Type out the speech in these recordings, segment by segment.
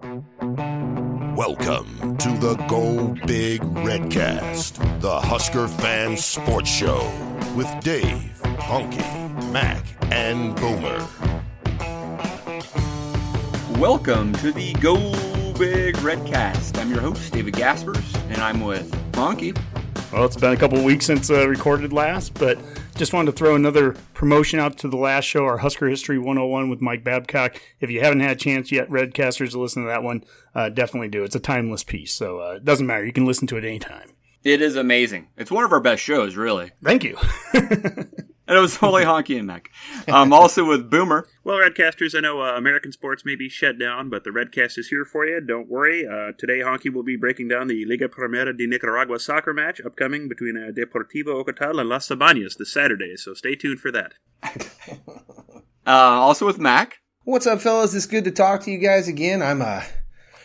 Welcome to the Go Big Redcast, the Husker fan sports show with Dave, Honky, Mac, and Boomer. Welcome to the Go Big Redcast. I'm your host, David Gaspers, and I'm with Honky. Well, it's been a couple weeks since uh, recorded last, but just wanted to throw another promotion out to the last show, our Husker History 101 with Mike Babcock. If you haven't had a chance yet, Redcasters, to listen to that one, uh, definitely do. It's a timeless piece, so uh, it doesn't matter. You can listen to it anytime. It is amazing. It's one of our best shows, really. Thank you. And it was only Honky and Mac. Um, also with Boomer. Well, Redcasters, I know uh, American sports may be shut down, but the Redcast is here for you. Don't worry. Uh, today, Honky will be breaking down the Liga Primera de Nicaragua soccer match upcoming between uh, Deportivo Ocotal and Las Sabanas this Saturday, so stay tuned for that. Uh, also with Mac. What's up, fellas? It's good to talk to you guys again. I'm, uh,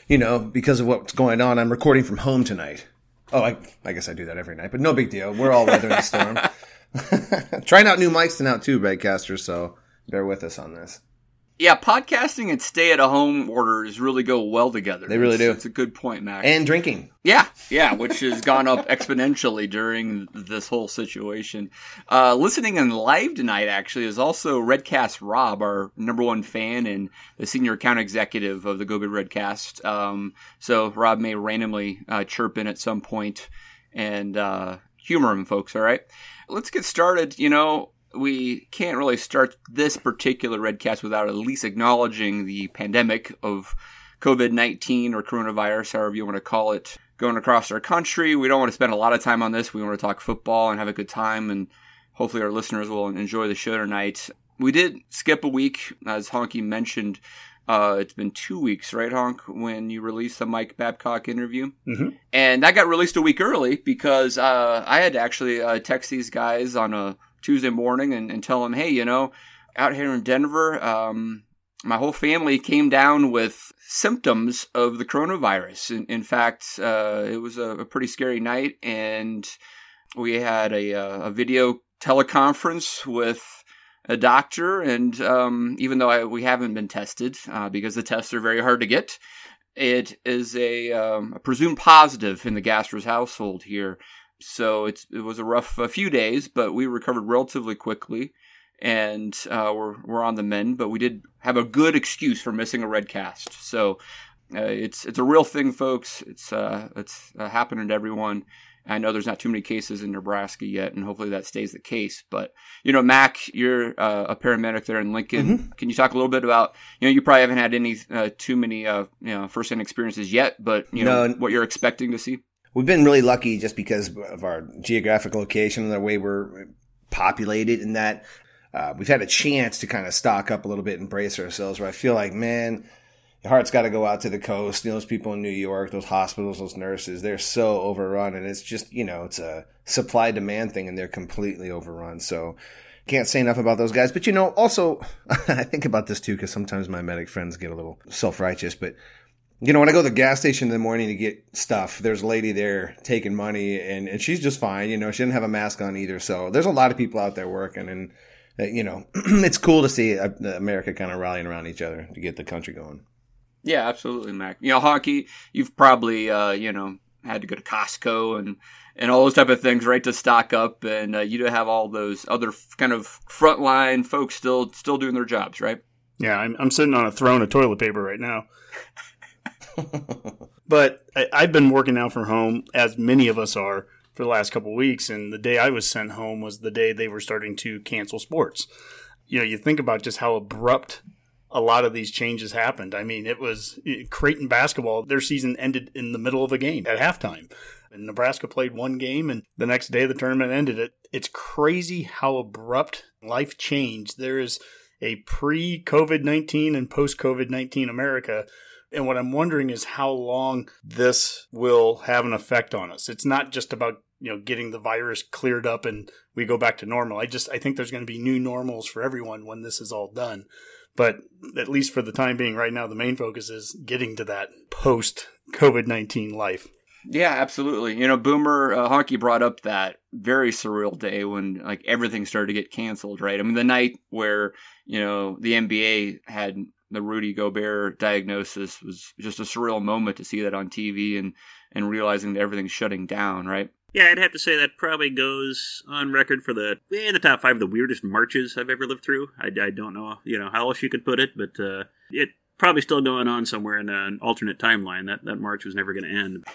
you know, because of what's going on, I'm recording from home tonight. Oh, I, I guess I do that every night, but no big deal. We're all weathering the storm. Trying out new mics to now too, Redcasters, so bear with us on this. Yeah, podcasting and stay at home orders really go well together. They really That's- do. It's a good point, Mac. And drinking. Yeah, yeah, which has gone up exponentially during this whole situation. Uh, listening in live tonight, actually, is also Redcast Rob, our number one fan and the senior account executive of the Go Big Redcast. Um, so Rob may randomly uh, chirp in at some point and uh, humor him, folks. All right, let's get started. You know, we can't really start this particular Redcast without at least acknowledging the pandemic of COVID 19 or coronavirus, however you want to call it, going across our country. We don't want to spend a lot of time on this. We want to talk football and have a good time, and hopefully our listeners will enjoy the show tonight. We did skip a week, as Honky mentioned. Uh, it's been two weeks, right, Honk, when you released the Mike Babcock interview? Mm-hmm. And that got released a week early because uh, I had to actually uh, text these guys on a Tuesday morning and, and tell them, hey, you know, out here in Denver, um, my whole family came down with symptoms of the coronavirus. In, in fact, uh, it was a, a pretty scary night, and we had a, uh, a video teleconference with a doctor. And um, even though I, we haven't been tested uh, because the tests are very hard to get, it is a, um, a presumed positive in the Gaspers' household here. So it was a rough uh, few days, but we recovered relatively quickly, and uh, we're we're on the mend. But we did have a good excuse for missing a red cast. So uh, it's it's a real thing, folks. It's uh, it's uh, happening to everyone. I know there's not too many cases in Nebraska yet, and hopefully that stays the case. But you know, Mac, you're uh, a paramedic there in Lincoln. Can you talk a little bit about you know you probably haven't had any uh, too many uh, you know first hand experiences yet, but you know No. what you're expecting to see. We've been really lucky just because of our geographic location and the way we're populated in that uh, we've had a chance to kind of stock up a little bit and brace ourselves where I feel like, man, your heart's got to go out to the coast. You know, those people in New York, those hospitals, those nurses, they're so overrun. And it's just, you know, it's a supply demand thing and they're completely overrun. So can't say enough about those guys. But, you know, also, I think about this too because sometimes my medic friends get a little self righteous. But you know, when I go to the gas station in the morning to get stuff, there's a lady there taking money and, and she's just fine. You know, she didn't have a mask on either. So there's a lot of people out there working and, uh, you know, it's cool to see uh, America kind of rallying around each other to get the country going. Yeah, absolutely, Mac. You know, Honky, you've probably, uh, you know, had to go to Costco and, and all those type of things, right, to stock up. And uh, you do have all those other f- kind of frontline folks still still doing their jobs, right? Yeah, I'm, I'm sitting on a throne of toilet paper right now. but I, I've been working out from home, as many of us are, for the last couple of weeks. And the day I was sent home was the day they were starting to cancel sports. You know, you think about just how abrupt a lot of these changes happened. I mean, it was Creighton basketball, their season ended in the middle of a game at halftime. And Nebraska played one game, and the next day the tournament ended. It, it's crazy how abrupt life changed. There is a pre COVID 19 and post COVID 19 America And what I'm wondering is how long this will have an effect on us. It's not just about you know getting the virus cleared up and we go back to normal. I just I think there's going to be new normals for everyone when this is all done. But at least for the time being, right now, the main focus is getting to that post COVID 19 life. Yeah, absolutely. You know, Boomer uh, Honky brought up that very surreal day when like everything started to get canceled, right? I mean, the night where, you know, the NBA had the Rudy Gobert diagnosis was just a surreal moment to see that on TV and and realizing that everything's shutting down, right? Yeah, I'd have to say that probably goes on record for the eh, the top five of the weirdest marches I've ever lived through. I, I don't know, you know, how else you could put it, but uh, it probably still going on somewhere in an alternate timeline. That that march was never going to end.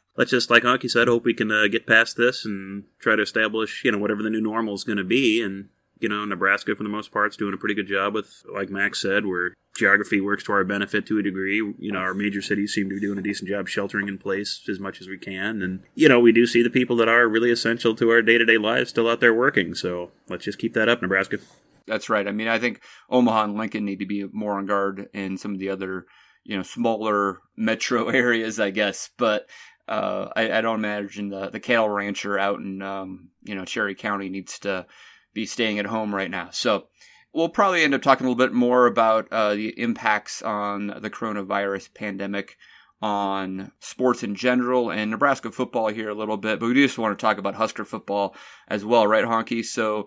Let's just, like Honky said, hope we can uh, get past this and try to establish, you know, whatever the new normal is going to be, and you know, Nebraska for the most part is doing a pretty good job with, like Max said, where geography works to our benefit to a degree. You know, our major cities seem to be doing a decent job sheltering in place as much as we can, and you know, we do see the people that are really essential to our day to day lives still out there working. So let's just keep that up, Nebraska. That's right. I mean, I think Omaha and Lincoln need to be more on guard, and some of the other, you know, smaller metro areas, I guess. But uh, I, I, don't imagine the the cattle rancher out in um, you know Cherry County needs to be staying at home right now. So we'll probably end up talking a little bit more about uh, the impacts on the coronavirus pandemic on sports in general and Nebraska football here a little bit, but we do just want to talk about Husker football as well, right, Honky? So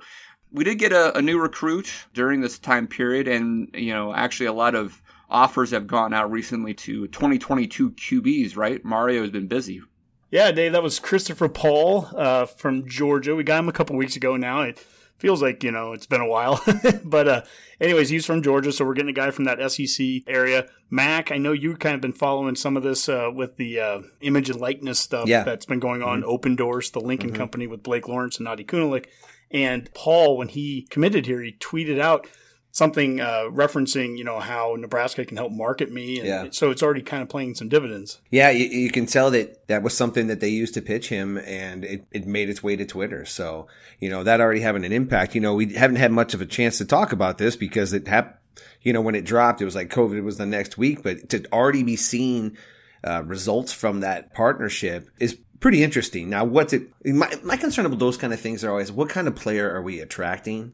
we did get a, a new recruit during this time period, and you know, actually, a lot of offers have gone out recently to 2022 QBs, right? Mario has been busy. Yeah, Dave, that was Christopher Paul uh, from Georgia. We got him a couple weeks ago now. It, feels like you know it's been a while but uh anyways he's from georgia so we're getting a guy from that sec area mac i know you've kind of been following some of this uh, with the uh, image and likeness stuff yeah. that's been going on mm-hmm. Opendorse the lincoln mm-hmm. company with blake lawrence and nadi kunalik and paul when he committed here he tweeted out something uh, referencing, you know, how Nebraska can help market me. And yeah. so it's already kind of playing some dividends. Yeah, you, you, can tell that that was something that they used to pitch him and it, it made its way to Twitter. So, you know, that already having an impact. You know, we haven't had much of a chance to talk about this because it happened, you know, when it dropped, it was like COVID was the next week, but to already be seeing uh, results from that partnership is pretty interesting. Now, what's it? My, my concern about those kind of things are always what kind of player are we attracting?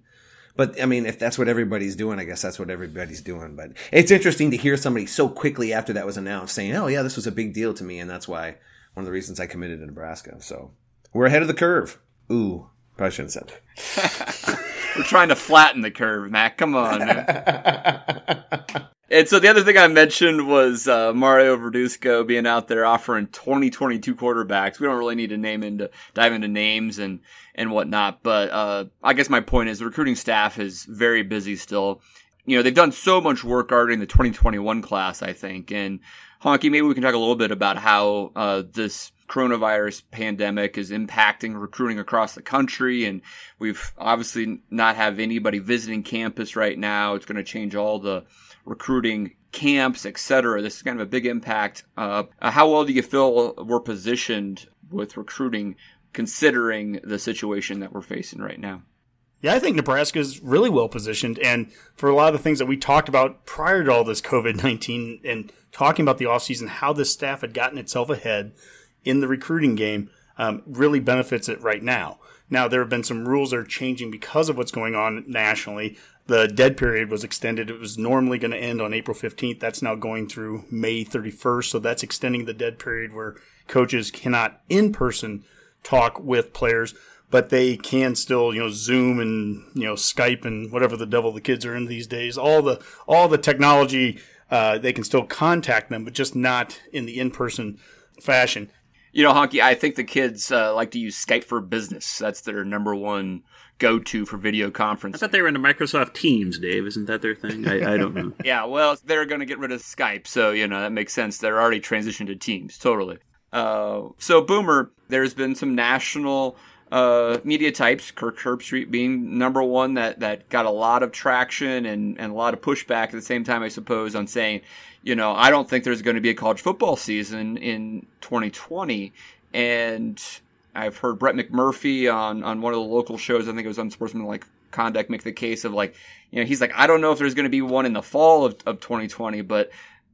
But I mean, if that's what everybody's doing, I guess that's what everybody's doing. But it's interesting to hear somebody so quickly after that was announced saying, "Oh yeah, this was a big deal to me," and that's why one of the reasons I committed to Nebraska. So we're ahead of the curve. Ooh, probably shouldn't have said that. we're trying to flatten the curve, Mac. Come on. And so the other thing I mentioned was uh, Mario Verduzco being out there offering 2022 quarterbacks. We don't really need to name into dive into names and and whatnot, but uh, I guess my point is the recruiting staff is very busy still. You know they've done so much work guarding the 2021 class, I think. And Honky, maybe we can talk a little bit about how uh, this coronavirus pandemic is impacting recruiting across the country and we've obviously not have anybody visiting campus right now it's going to change all the recruiting camps, etc. This is kind of a big impact. Uh, how well do you feel we're positioned with recruiting, considering the situation that we're facing right now? Yeah, I think Nebraska is really well positioned. And for a lot of the things that we talked about prior to all this COVID 19 and talking about the offseason, how this staff had gotten itself ahead in the recruiting game um, really benefits it right now. Now, there have been some rules that are changing because of what's going on nationally. The dead period was extended. It was normally going to end on April 15th. That's now going through May 31st. So that's extending the dead period where coaches cannot in person talk with players, but they can still, you know, Zoom and, you know, Skype and whatever the devil the kids are in these days. All the, all the technology, uh, they can still contact them, but just not in the in person fashion. You know, Honky, I think the kids uh, like to use Skype for business. That's their number one go to for video conference. I thought they were into Microsoft Teams, Dave. Isn't that their thing? I, I don't know. yeah, well, they're going to get rid of Skype, so you know that makes sense. They're already transitioned to Teams, totally. Uh, so, Boomer, there's been some national uh, media types, Kirk Herbstreit being number one, that, that got a lot of traction and, and a lot of pushback at the same time, I suppose, on saying, you know, I don't think there's going to be a college football season in 2020. And I've heard Brett McMurphy on, on one of the local shows, I think it was on Unsportsmanlike Conduct, make the case of like, you know, he's like, I don't know if there's going to be one in the fall of, of 2020, but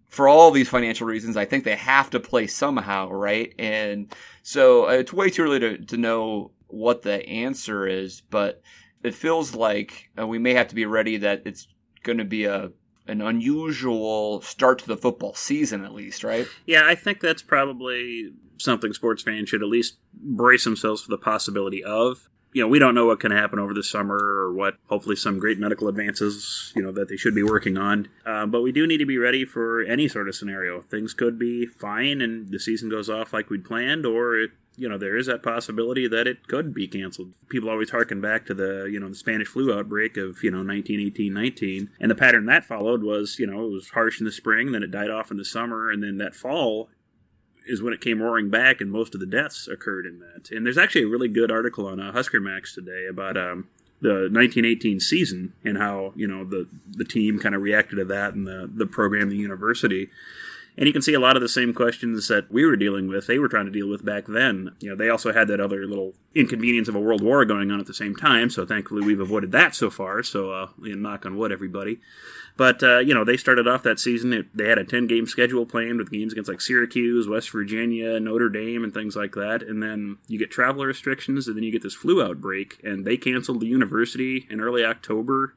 for all these financial reasons, I think they have to play somehow, right? And so uh, it's way too early to, to know what the answer is, but it feels like uh, we may have to be ready that it's going to be a an unusual start to the football season, at least, right? Yeah, I think that's probably something sports fans should at least brace themselves for the possibility of you know, we don't know what can happen over the summer or what, hopefully, some great medical advances, you know, that they should be working on. Uh, but we do need to be ready for any sort of scenario. Things could be fine and the season goes off like we'd planned, or it, you know, there is that possibility that it could be canceled. People always harken back to the, you know, the Spanish flu outbreak of, you know, 1918 19. And the pattern that followed was, you know, it was harsh in the spring, then it died off in the summer, and then that fall, is when it came roaring back, and most of the deaths occurred in that. And there's actually a really good article on uh, HuskerMax today about um, the 1918 season and how you know the the team kind of reacted to that and the the program, the university. And you can see a lot of the same questions that we were dealing with, they were trying to deal with back then. You know, they also had that other little inconvenience of a world war going on at the same time. So thankfully, we've avoided that so far. So, uh, knock on wood, everybody. But uh, you know, they started off that season. It, they had a ten game schedule planned with games against like Syracuse, West Virginia, Notre Dame, and things like that. And then you get travel restrictions, and then you get this flu outbreak, and they canceled the university in early October.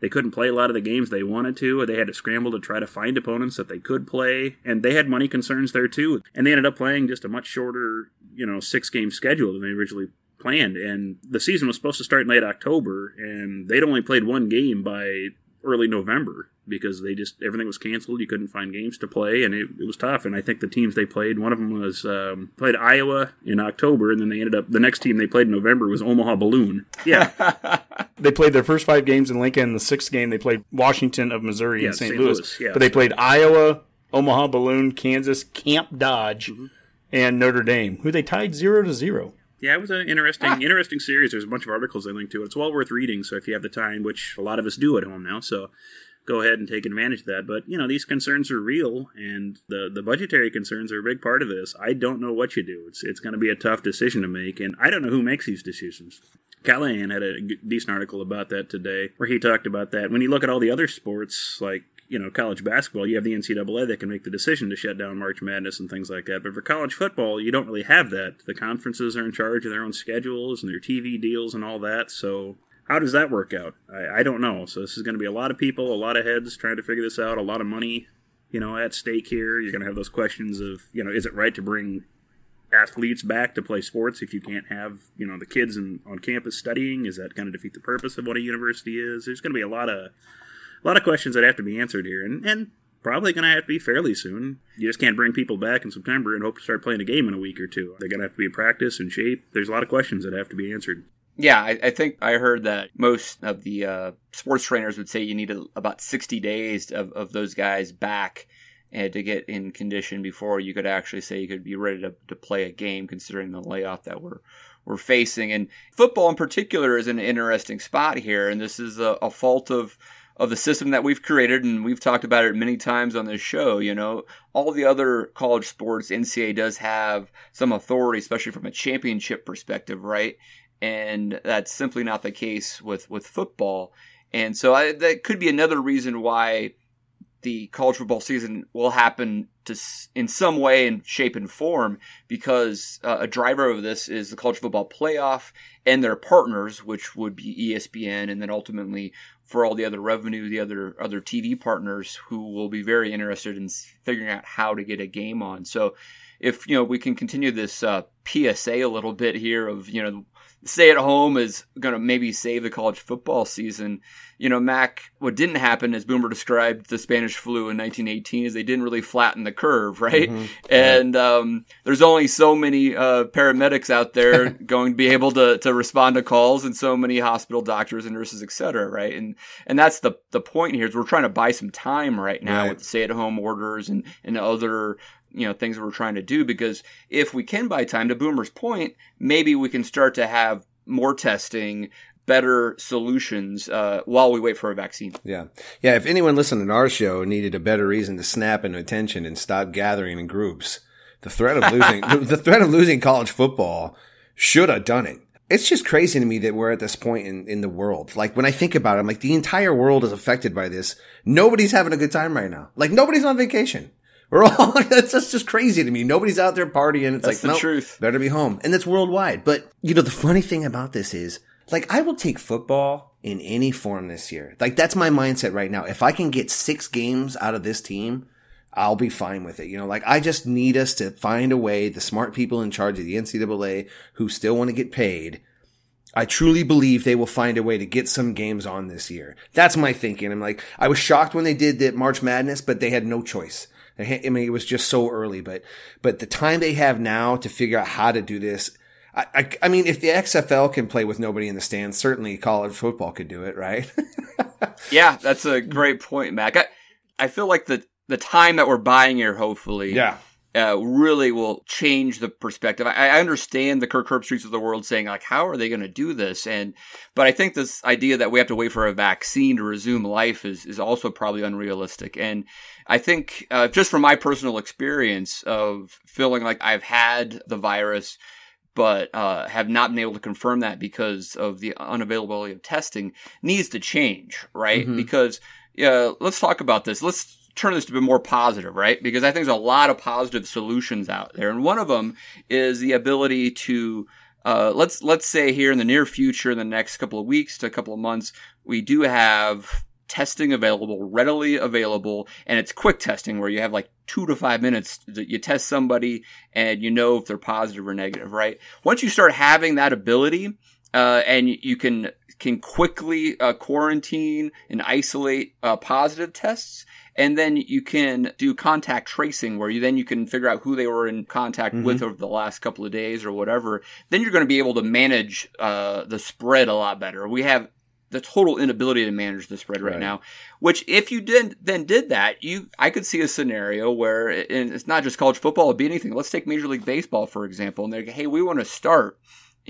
They couldn't play a lot of the games they wanted to. Or they had to scramble to try to find opponents that they could play, and they had money concerns there too. And they ended up playing just a much shorter, you know, six game schedule than they originally planned. And the season was supposed to start in late October, and they'd only played one game by early November because they just everything was canceled. You couldn't find games to play, and it, it was tough. And I think the teams they played, one of them was um, played Iowa in October, and then they ended up the next team they played in November was Omaha Balloon. Yeah, they played their first five games in Lincoln. The sixth game they played Washington of Missouri yeah, and St. St. Louis. Louis, yeah. But they played Iowa, Omaha Balloon, Kansas, Camp Dodge, Mm-hmm. and Notre Dame, who they tied zero to zero. Yeah, it was an interesting, interesting series. There's a bunch of articles I linked to it. It's well worth reading. So if you have the time, which a lot of us do at home now, so go ahead and take advantage of that. But you know, these concerns are real, and the the budgetary concerns are a big part of this. I don't know what you do. It's it's going to be a tough decision to make, and I don't know who makes these decisions. Callahan had a decent article about that today, where he talked about that. When you look at all the other sports, like you know, college basketball, you have the NCAA that can make the decision to shut down March Madness and things like that. But for college football, you don't really have that. The conferences are in charge of their own schedules and their TV deals and all that. So how does that work out? I, I don't know. So this is going to be a lot of people, a lot of heads trying to figure this out, a lot of money, you know, at stake here. You're going to have those questions of, you know, is it right to bring athletes back to play sports if you can't have, you know, the kids in, on campus studying? Is that going to defeat the purpose of what a university is? There's going to be a lot of a lot of questions that have to be answered here, and, and probably going to have to be fairly soon. You just can't bring people back in September and hope to start playing a game in a week or two. They're going to have to be in practice and shape. There's a lot of questions that have to be answered. Yeah, I, I think I heard that most of the uh, sports trainers would say you need a, about 60 days of, of those guys back and to get in condition before you could actually say you could be ready to, to play a game, considering the layoff that we're we're facing. And football in particular is an interesting spot here, and this is a, a fault of of the system that we've created, and we've talked about it many times on this show. You know, all the other college sports, NCAA does have some authority, especially from a championship perspective, right? And that's simply not the case with with football. And so I, that could be another reason why the college football season will happen to in some way and shape and form because uh, a driver of this is the college football playoff and their partners which would be ESPN and then ultimately for all the other revenue the other other TV partners who will be very interested in figuring out how to get a game on so if you know we can continue this uh, PSA a little bit here of you know stay at home is going to maybe save the college football season. You know, Mac, what didn't happen, as Boomer described the Spanish flu in 1918, is they didn't really flatten the curve, right? Mm-hmm. And um, there's only so many uh, paramedics out there going to be able to, to respond to calls and so many hospital doctors and nurses, et cetera, right? And and that's the the point here is we're trying to buy some time right now Right. with stay at home orders and, and other you know things we're trying to do because if we can buy time to boomer's point maybe we can start to have more testing better solutions uh, while we wait for a vaccine Yeah. Yeah. If anyone listening to our show needed a better reason to snap into attention and stop gathering in groups, the threat of losing, the threat of losing college football should have done it. it's just crazy to me that we're at this point in, in the world. Like when I think about it, I'm like the entire world is affected by this. Nobody's having a good time right now. Like nobody's on vacation. We're all, that's, that's just crazy to me. Nobody's out there partying. It's That's like, the nope, truth. better be home. And that's worldwide. But, you know, the funny thing about this is, like, I will take football in any form this year. Like, that's my mindset right now. If I can get six games out of this team, I'll be fine with it. You know, like, I just need us to find a way, the smart people in charge of the NCAA who still want to get paid, I truly believe they will find a way to get some games on this year. That's my thinking. I'm like, I was shocked when they did the March Madness, but they had no choice. I mean, it was just so early, but, but the time they have now to figure out how to do this, I, I, I mean, if the XFL can play with nobody in the stands, certainly college football could do it, right? Yeah, that's a great point, Mac. I, I feel like the the time that we're buying here, hopefully, yeah. Uh, really will change the perspective. I, I understand the Kirk Herbstreits of the world saying like, how are they going to do this? And but I think this idea that we have to wait for a vaccine to resume life is is also probably unrealistic. And I think uh, just from my personal experience of feeling like I've had the virus. But uh, have not been able to confirm that because of the unavailability of testing needs to change, right? Mhm. Because yeah, let's talk about this. Let's turn this to be more positive, right? Because I think there's a lot of positive solutions out there, and one of them is the ability to uh, let's let's say here in the near future, in the next couple of weeks to a couple of months, we do have testing available, readily available, and it's quick testing where you have like two to five minutes that you test somebody and you know if they're positive or negative, right? Once you start having that ability, uh, and you- you can can quickly uh, quarantine and isolate uh, positive tests, and then you can do contact tracing, where you then you can figure out who they were in contact with over the last couple of days or whatever. Then you're going to be able to manage uh, the spread a lot better. We have the total inability to manage the spread right, Right. now. Which, if you did then did that, you I could see a scenario where and it's not just college football; it'd be anything. Let's take Major League Baseball for example, and they're like, hey, we want to start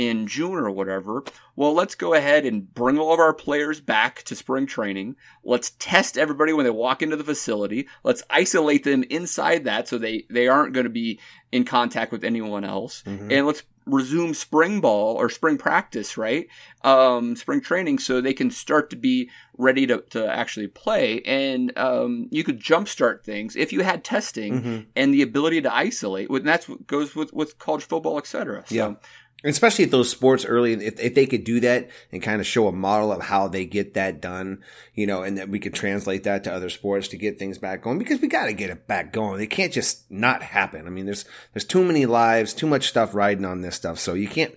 in June or whatever. Well, let's go ahead and bring all of our players back to spring training. Let's test everybody when they walk into the facility. Let's isolate them inside that so they, they aren't going to be in contact with anyone else. And let's resume spring ball or spring practice, right? Um, spring training so they can start to be ready to, to actually play. And um, you could jumpstart things if you had testing and the ability to isolate. And that's what goes with, with college football, et cetera. So, Yeah. Especially at those sports early, if, if they could do that and kind of show a model of how they get that done, you know, and that we could translate that to other sports to get things back going because we got to get it back going. It can't just not happen. I mean, there's, there's too many lives, too much stuff riding on this stuff. So you can't,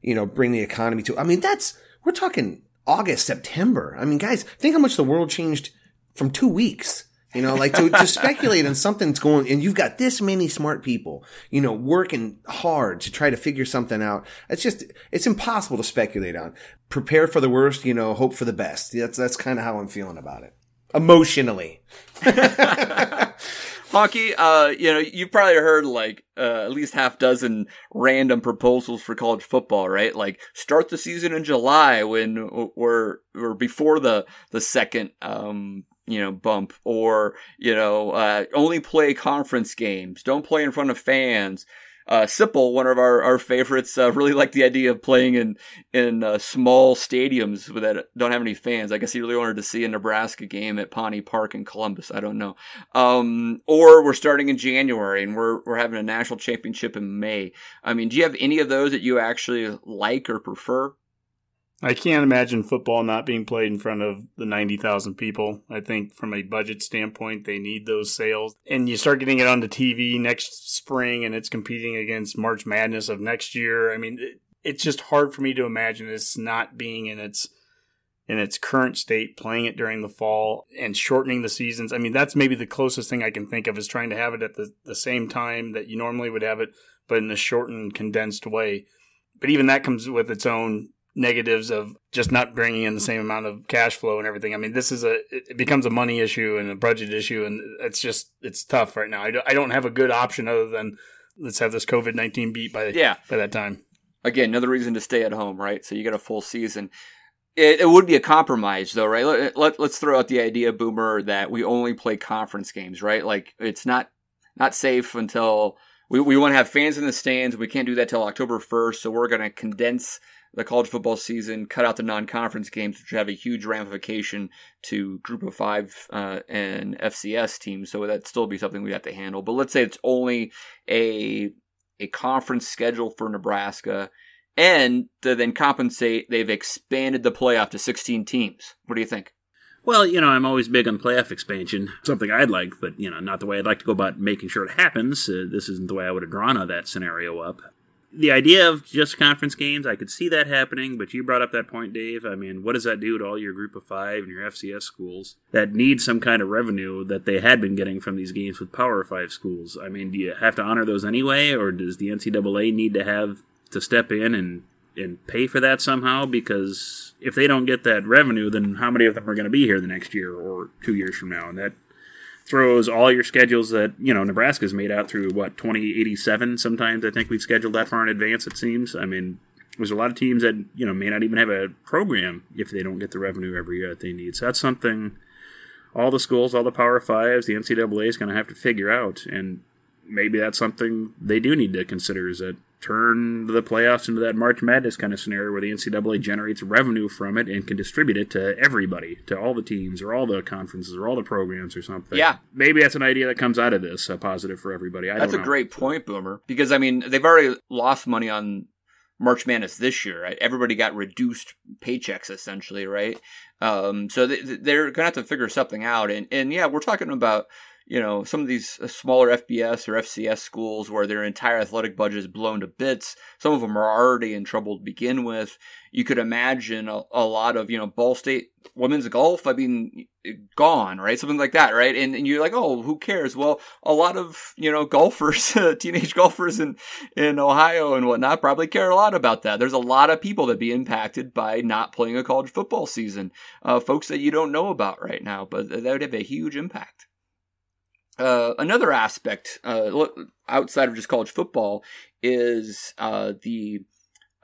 you know, bring the economy to, I mean, that's, we're talking August, September. I mean, guys, think how much the world changed from two weeks. You know, like to, to speculate on something's going, and you've got this many smart people, you know, working hard to try to figure something out. It's just, it's impossible to speculate on. Prepare for the worst, you know, hope for the best. That's, that's kind of how I'm feeling about it. Emotionally. Honky, uh, you know, you've probably heard like uh, at least half dozen random proposals for college football, right? Like start the season in July when we're or before the the second um you know bump, or you know uh, only play conference games, don't play in front of fans. Uh, Sipple, one of our, our favorites, uh, really liked the idea of playing in in uh, small stadiums that don't have any fans. I guess he really wanted to see a Nebraska game at Pawnee Park in Columbus. I don't know. Um, or we're starting in January and we're we're having a national championship in May. I mean, do you have any of those that you actually like or prefer? I can't imagine football not being played in front of the 90,000 people. I think from a budget standpoint, they need those sales. And you start getting it on the TV next spring and it's competing against March Madness of next year. I mean, it, it's just hard for me to imagine this not being in its in its current state, playing it during the fall and shortening the seasons. I mean, that's maybe the closest thing I can think of is trying to have it at the, the same time that you normally would have it, but in a shortened, condensed way. But even that comes with its own negatives of just not bringing in the same amount of cash flow and everything. I mean, this is a it becomes a money issue and a budget issue, and it's just it's tough right now. I don't, I don't have a good option other than let's have this COVID nineteen beat by Yeah. by that time. Again, another reason to stay at home, right? So you get a full season. It, it would be a compromise, though, right? Let, let, let's throw out the idea, Boomer, that we only play conference games, right? Like it's not not safe until we, we want to have fans in the stands. We can't do that till October first, so we're going to condense the college football season, cut out the non-conference games, which have a huge ramification to Group of Five uh, and FCS teams. So that'd still be something we'd have to handle. But let's say it's only a a conference schedule for Nebraska, and to then compensate, they've expanded the playoff to 16 teams. What do you think? Well, you know, I'm always big on playoff expansion. Something I'd like, but you know, not the way I'd like to go about making sure it happens. Uh, this isn't the way I would have drawn that scenario up the idea of just conference games, I could see that happening, but you brought up that point, Dave. I mean, what does that do to all your group of five and your FCS schools that need some kind of revenue that they had been getting from these games with Power Five schools? I mean, do you have to honor those anyway, or does the NCAA need to have to step in and and pay for that somehow? Because if they don't get that revenue, then how many of them are going to be here the next year or two years from now? And that throws all your schedules that you know Nebraska's made out through what 2087 sometimes I think we've scheduled that far in advance it seems. I mean there's a lot of teams that you know may not even have a program if they don't get the revenue every year that they need. So that's something all the schools all the power fives the NCAA is going to have to figure out and maybe that's something they do need to consider is that turn the playoffs into that March Madness kind of scenario where the NCAA generates revenue from it and can distribute it to everybody, to all the teams or all the conferences or all the programs or something. Yeah. Maybe that's an idea that comes out of this, a positive for everybody. I that's a great point, Boomer, because I mean, they've already lost money on March Madness this year, right? Everybody got reduced paychecks essentially, right? Um, so they, they're going to have to figure something out. And, and yeah, we're talking about you know, some of these uh, smaller FBS or FCS schools where their entire athletic budget is blown to bits. Some of them are already in trouble to begin with. You could imagine a, a lot of, you know, Ball State women's golf, I mean, gone, right? Something like that, right? And, and you're like, oh, who cares? Well, a lot of, you know, golfers, teenage golfers in, in Ohio and whatnot probably care a lot about that. There's a lot of people that be impacted by not playing a college football season. Uh, folks that you don't know about right now, but that would have a huge impact. Uh, another aspect uh, outside of just college football is uh, the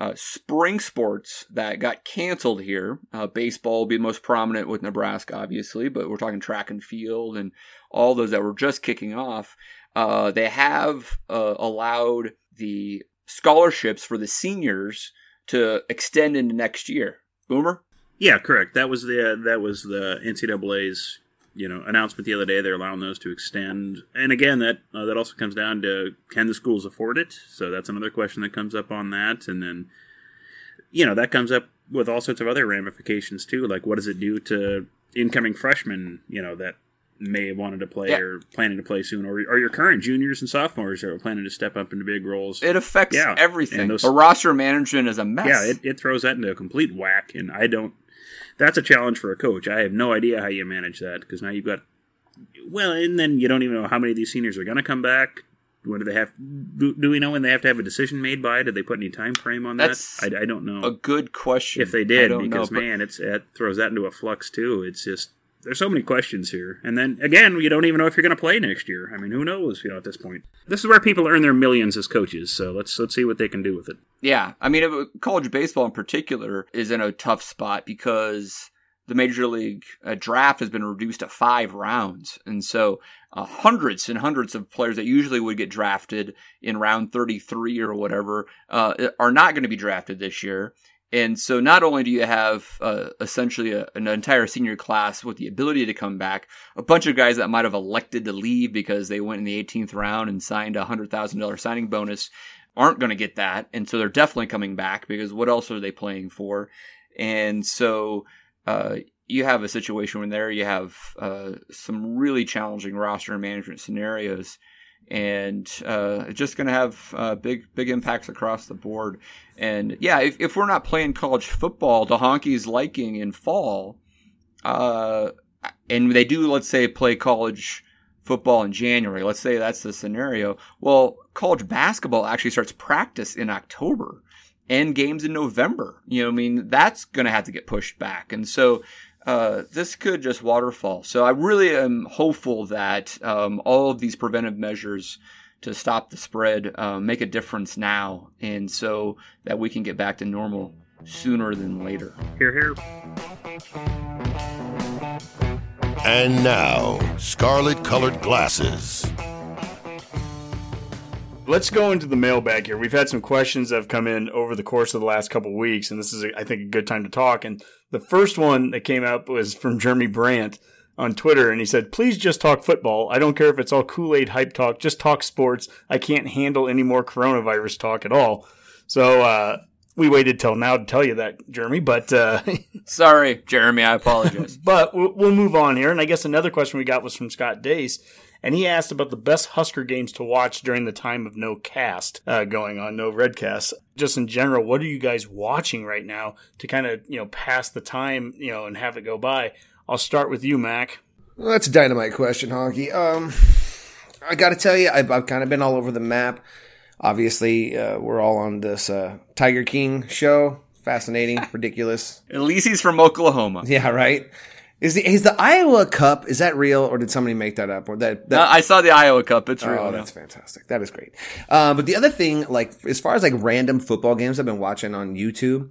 uh, spring sports that got canceled here. Uh, baseball will be the most prominent with Nebraska, obviously, but we're talking track and field and all those that were just kicking off. Uh, they have allowed the scholarships for the seniors to extend into next year. Boomer. Yeah, correct. That was the that was the NCAA's you know announcement the other day they're allowing those to extend. And again that uh, that also comes down to can the schools afford it? So that's another question that comes up on that. And then you know that comes up with all sorts of other ramifications too like what does it do to incoming freshmen you know that may have wanted to play yeah. or planning to play soon? Or, or your current juniors and sophomores that are planning to step up into big roles. It affects yeah. everything. those, the roster management is a mess. Yeah it, it throws that into a complete whack. And i don't that's a challenge for a coach. I have no idea how you manage that because now you've got well, and then you don't even know how many of these seniors are going to come back. When do they have? Do, do, we know when they have to have a decision made by? Did they put any time frame on That's that? I, I, don't know. A good question. If they did, because know, man, it's it throws that into a flux too. It's just there's so many questions here. And then again, you don't even know if you're going to play next year. I mean, who knows? You know, at this point, this is where people earn their millions as coaches. So let's let's see what they can do with it. Yeah, I mean, college baseball in particular is in a tough spot because the major league uh, draft has been reduced to five rounds, and so uh, hundreds and hundreds of players that usually would get drafted in round 33 or whatever uh, are not going to be drafted this year. And so, not only do you have uh, essentially a, an entire senior class with the ability to come back, a bunch of guys that might have elected to leave because they went in the 18th round and signed a $100,000 signing bonus aren't going to get that. And so, they're definitely coming back because what else are they playing for? And so, uh, you have a situation where there you have uh, some really challenging roster management scenarios and uh, it's just going to have uh, big big impacts across the board. And yeah, if, if we're not playing college football to Honky's liking in fall, uh, and they do, let's say, play college football in January, let's say that's the scenario. Well, college basketball actually starts practice in October and games in November. You know, I mean, that's going to have to get pushed back. And so uh, this could just waterfall. So I really am hopeful that um, all of these preventive measures to stop the spread uh, make a difference now, and so that we can get back to normal sooner than later. Here, here. And now, scarlet colored glasses. Let's go into the mailbag here. We've had some questions that have come in over the course of the last couple weeks, and this is, I think, a good time to talk. And the first one that came up was from Jeremy Brandt on Twitter, and he said, "Please just talk football. I don't care if it's all Kool Aid hype talk. Just talk sports. I can't handle any more coronavirus talk at all." So uh, we waited till now to tell you that, Jeremy. But uh, Sorry, Jeremy. I apologize. but we'll, we'll move on here. And I guess another question we got was from Scott Dace. And he asked about the best Husker games to watch during the time of no cast uh, going on, no redcast. Just in general, what are you guys watching right now to kind of you know pass the time, you know, and have it go by? I'll start with you, Mac. Well, that's a dynamite question, Honky. Um, I got to tell you, I've, I've kind of been all over the map. Obviously, uh, we're all on this uh, Tiger King show. Fascinating, ridiculous. At least he's from Oklahoma. Yeah, right. Is the is the Iowa Cup? Is that real, or did somebody make that up? Or that? that I saw the Iowa Cup. It's real. Oh, that's fantastic. That is great. Uh, but the other thing, like as far as like random football games I've been watching on YouTube,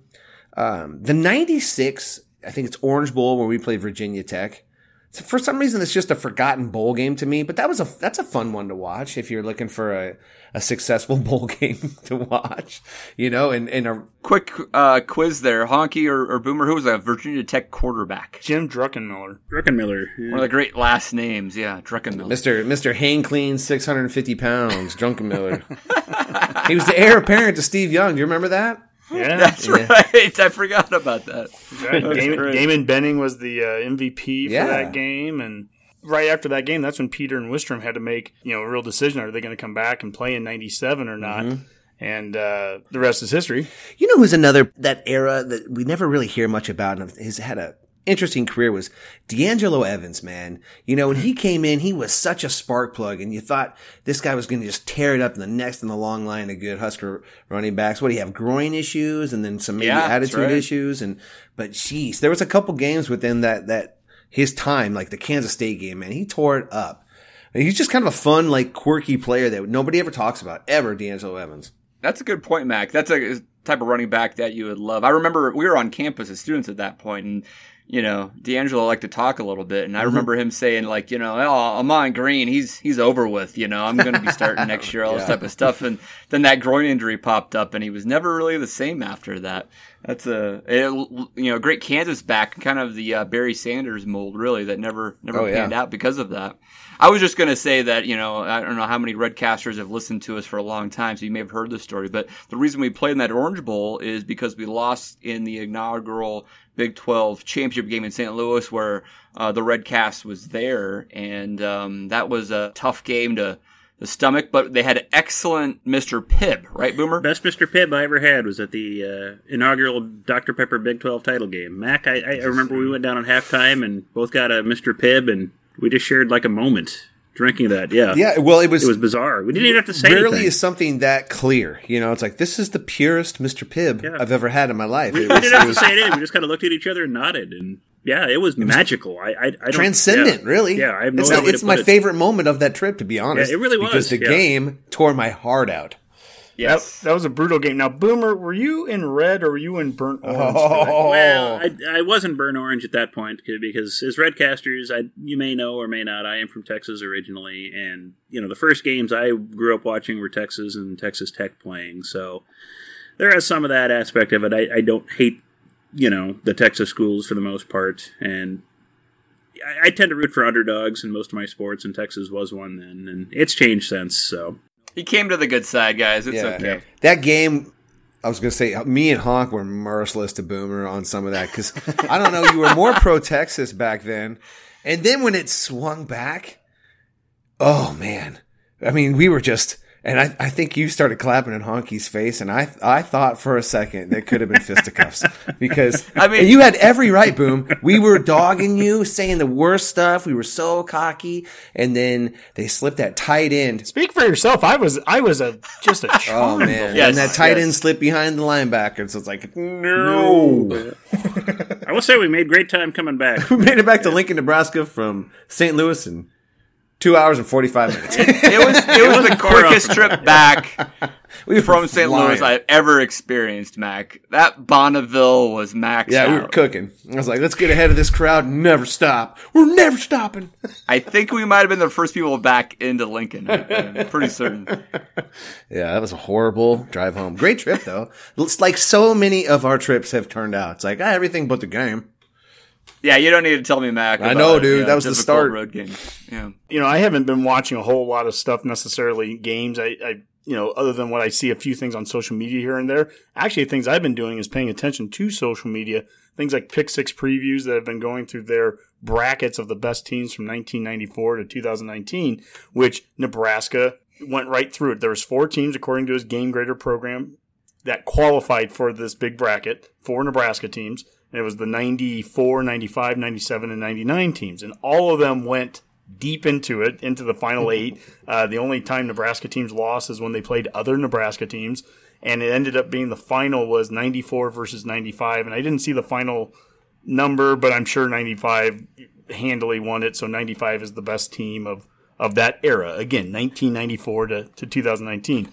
um, the '96, I think it's Orange Bowl where we played Virginia Tech. So for some reason, it's just a forgotten bowl game to me. But that was a that's a fun one to watch if you're looking for a, a successful bowl game to watch. You know, and and a Quick uh, quiz there. Honky or, or Boomer, who was a Virginia Tech quarterback? Jim Druckenmiller. Druckenmiller. One of the great last names. Yeah, Druckenmiller. Mr. Mr. Hang Clean, 650 pounds, Druckenmiller. He was the heir apparent to Steve Young. Do you remember that? Yeah, That's right. I forgot about that. right. Damon. Damon Benning was the uh, MVP for Yeah. that game, and right after that game, that's when Peter and Wistrom had to make you know a real decision: are they going to come back and play in '97 or not? Mm-hmm. And uh, the rest is history. You know who's another that era that we never really hear much about and has had a interesting career was D'Angelo Evans, man. You know, when he came in, he was such a spark plug and you thought this guy was going to just tear it up in the next in the long line of good Husker running backs. What do you have? Groin issues and then some maybe Yeah, attitude right. issues. And, but geez, there was a couple games within that, that his time, like the Kansas State game, man, he tore it up. And he's just kind of a fun, like quirky player that nobody ever talks about ever, D'Angelo Evans. That's a good point, Mac. That's a type of running back that you would love. I remember we were on campus as students at that point, and you know, D'Angelo liked to talk a little bit, and I remember him saying like, you know, oh, Ahman Green, he's he's over with. You know, I'm going to be starting next year, all this type of stuff, and then that groin injury popped up, and he was never really the same after that. That's a it, you know great Kansas back, kind of the uh, Barry Sanders mold, really that never never Oh, yeah. panned out because of that. I was just going to say that, you know, I don't know how many Redcasters have listened to us for a long time, so you may have heard this story, but the reason we played in that Orange Bowl is because we lost in the inaugural Big 12 championship game in St. Louis where uh, the Redcast was there, and um, that was a tough game to the stomach, but they had excellent Mr. Pibb, right, Boomer? Best Mr. Pibb I ever had was at the uh, inaugural Dr. Pepper Big 12 title game. Mac, I, I I remember we went down at halftime and both got a Mr. Pibb, and we just shared like a moment drinking that. Yeah. Yeah, well, it was, It was bizarre. We didn't even have to say rarely anything. is something that clear. You know, it's like this is the purest Mr. Pibb Yeah. I've ever had in my life. It we was, didn't it have to say anything. We just kind of looked at each other and nodded, and yeah, it was magical. I, I, I don't, transcendent, yeah. really. Yeah, I have no it's other the- way to it's my it. favorite moment of that trip, to be honest. it really was, because the yeah. game tore my heart out. That, that was a brutal game. Now, Boomer, were you in red or were you in burnt orange? Oh, Well, I, I wasn't burnt orange at that point because as Redcasters, I you may know or may not, I am from Texas originally, and you know the first games I grew up watching were Texas and Texas Tech playing, so there is some of that aspect of it. I, I don't hate you know the Texas schools for the most part, and I, I tend to root for underdogs in most of my sports, and Texas was one then, and it's changed since. So He came to the good side, guys. It's yeah. okay. That game, I was going to say, me and Honk were merciless to Boomer on some of that because I don't know, you were more pro Texas back then. And then when it swung back, oh man. I mean, we were just, and I, I think you started clapping in Honky's face, and I I thought for a second that could have been fisticuffs because I mean- you had every right, Boom. We were dogging you, saying the worst stuff. We were so cocky, and then they slipped that tight end. Speak for yourself. I was I was a just a Oh man! Yes, and that tight yes. end slipped behind the linebacker, so it's like no. I will say we made great time coming back. We made it back to Lincoln, Nebraska from St. Louis in Two hours and forty five minutes. It was it was the quickest trip back we from St. Louis I've ever experienced, Mac. That Bonneville was maxed Yeah, out. we were cooking. I was like, let's get ahead of this crowd and never stop. We're never stopping. I think we might have been the first people back into Lincoln. I'm pretty certain. Yeah, that was a horrible drive home. Great trip though. It's like so many of our trips have turned out. It's like ah, everything but the game. Yeah, you don't need to tell me, Mac. I know, dude. you That was the difficult start. Road game. Yeah. you know, I haven't been watching a whole lot of stuff necessarily games. I, I, you know, other than what I see a few things on social media here and there. Actually, things I've been doing is paying attention to social media. Things like Pick Six previews that have been going through their brackets of the best teams from 1994 to 2019, which Nebraska went right through it. There was four teams according to his game grader program that qualified for this big bracket, four Nebraska teams. And it was the 94, 95, 97, and 99 teams. And all of them went deep into it, into the final eight. Uh, the only time Nebraska teams lost is when they played other Nebraska teams. And it ended up being the final was 94 versus 95. And I didn't see the final number, but I'm sure 95 handily won it. So 95 is the best team of, of that era. Again, 1994 to, to 2019.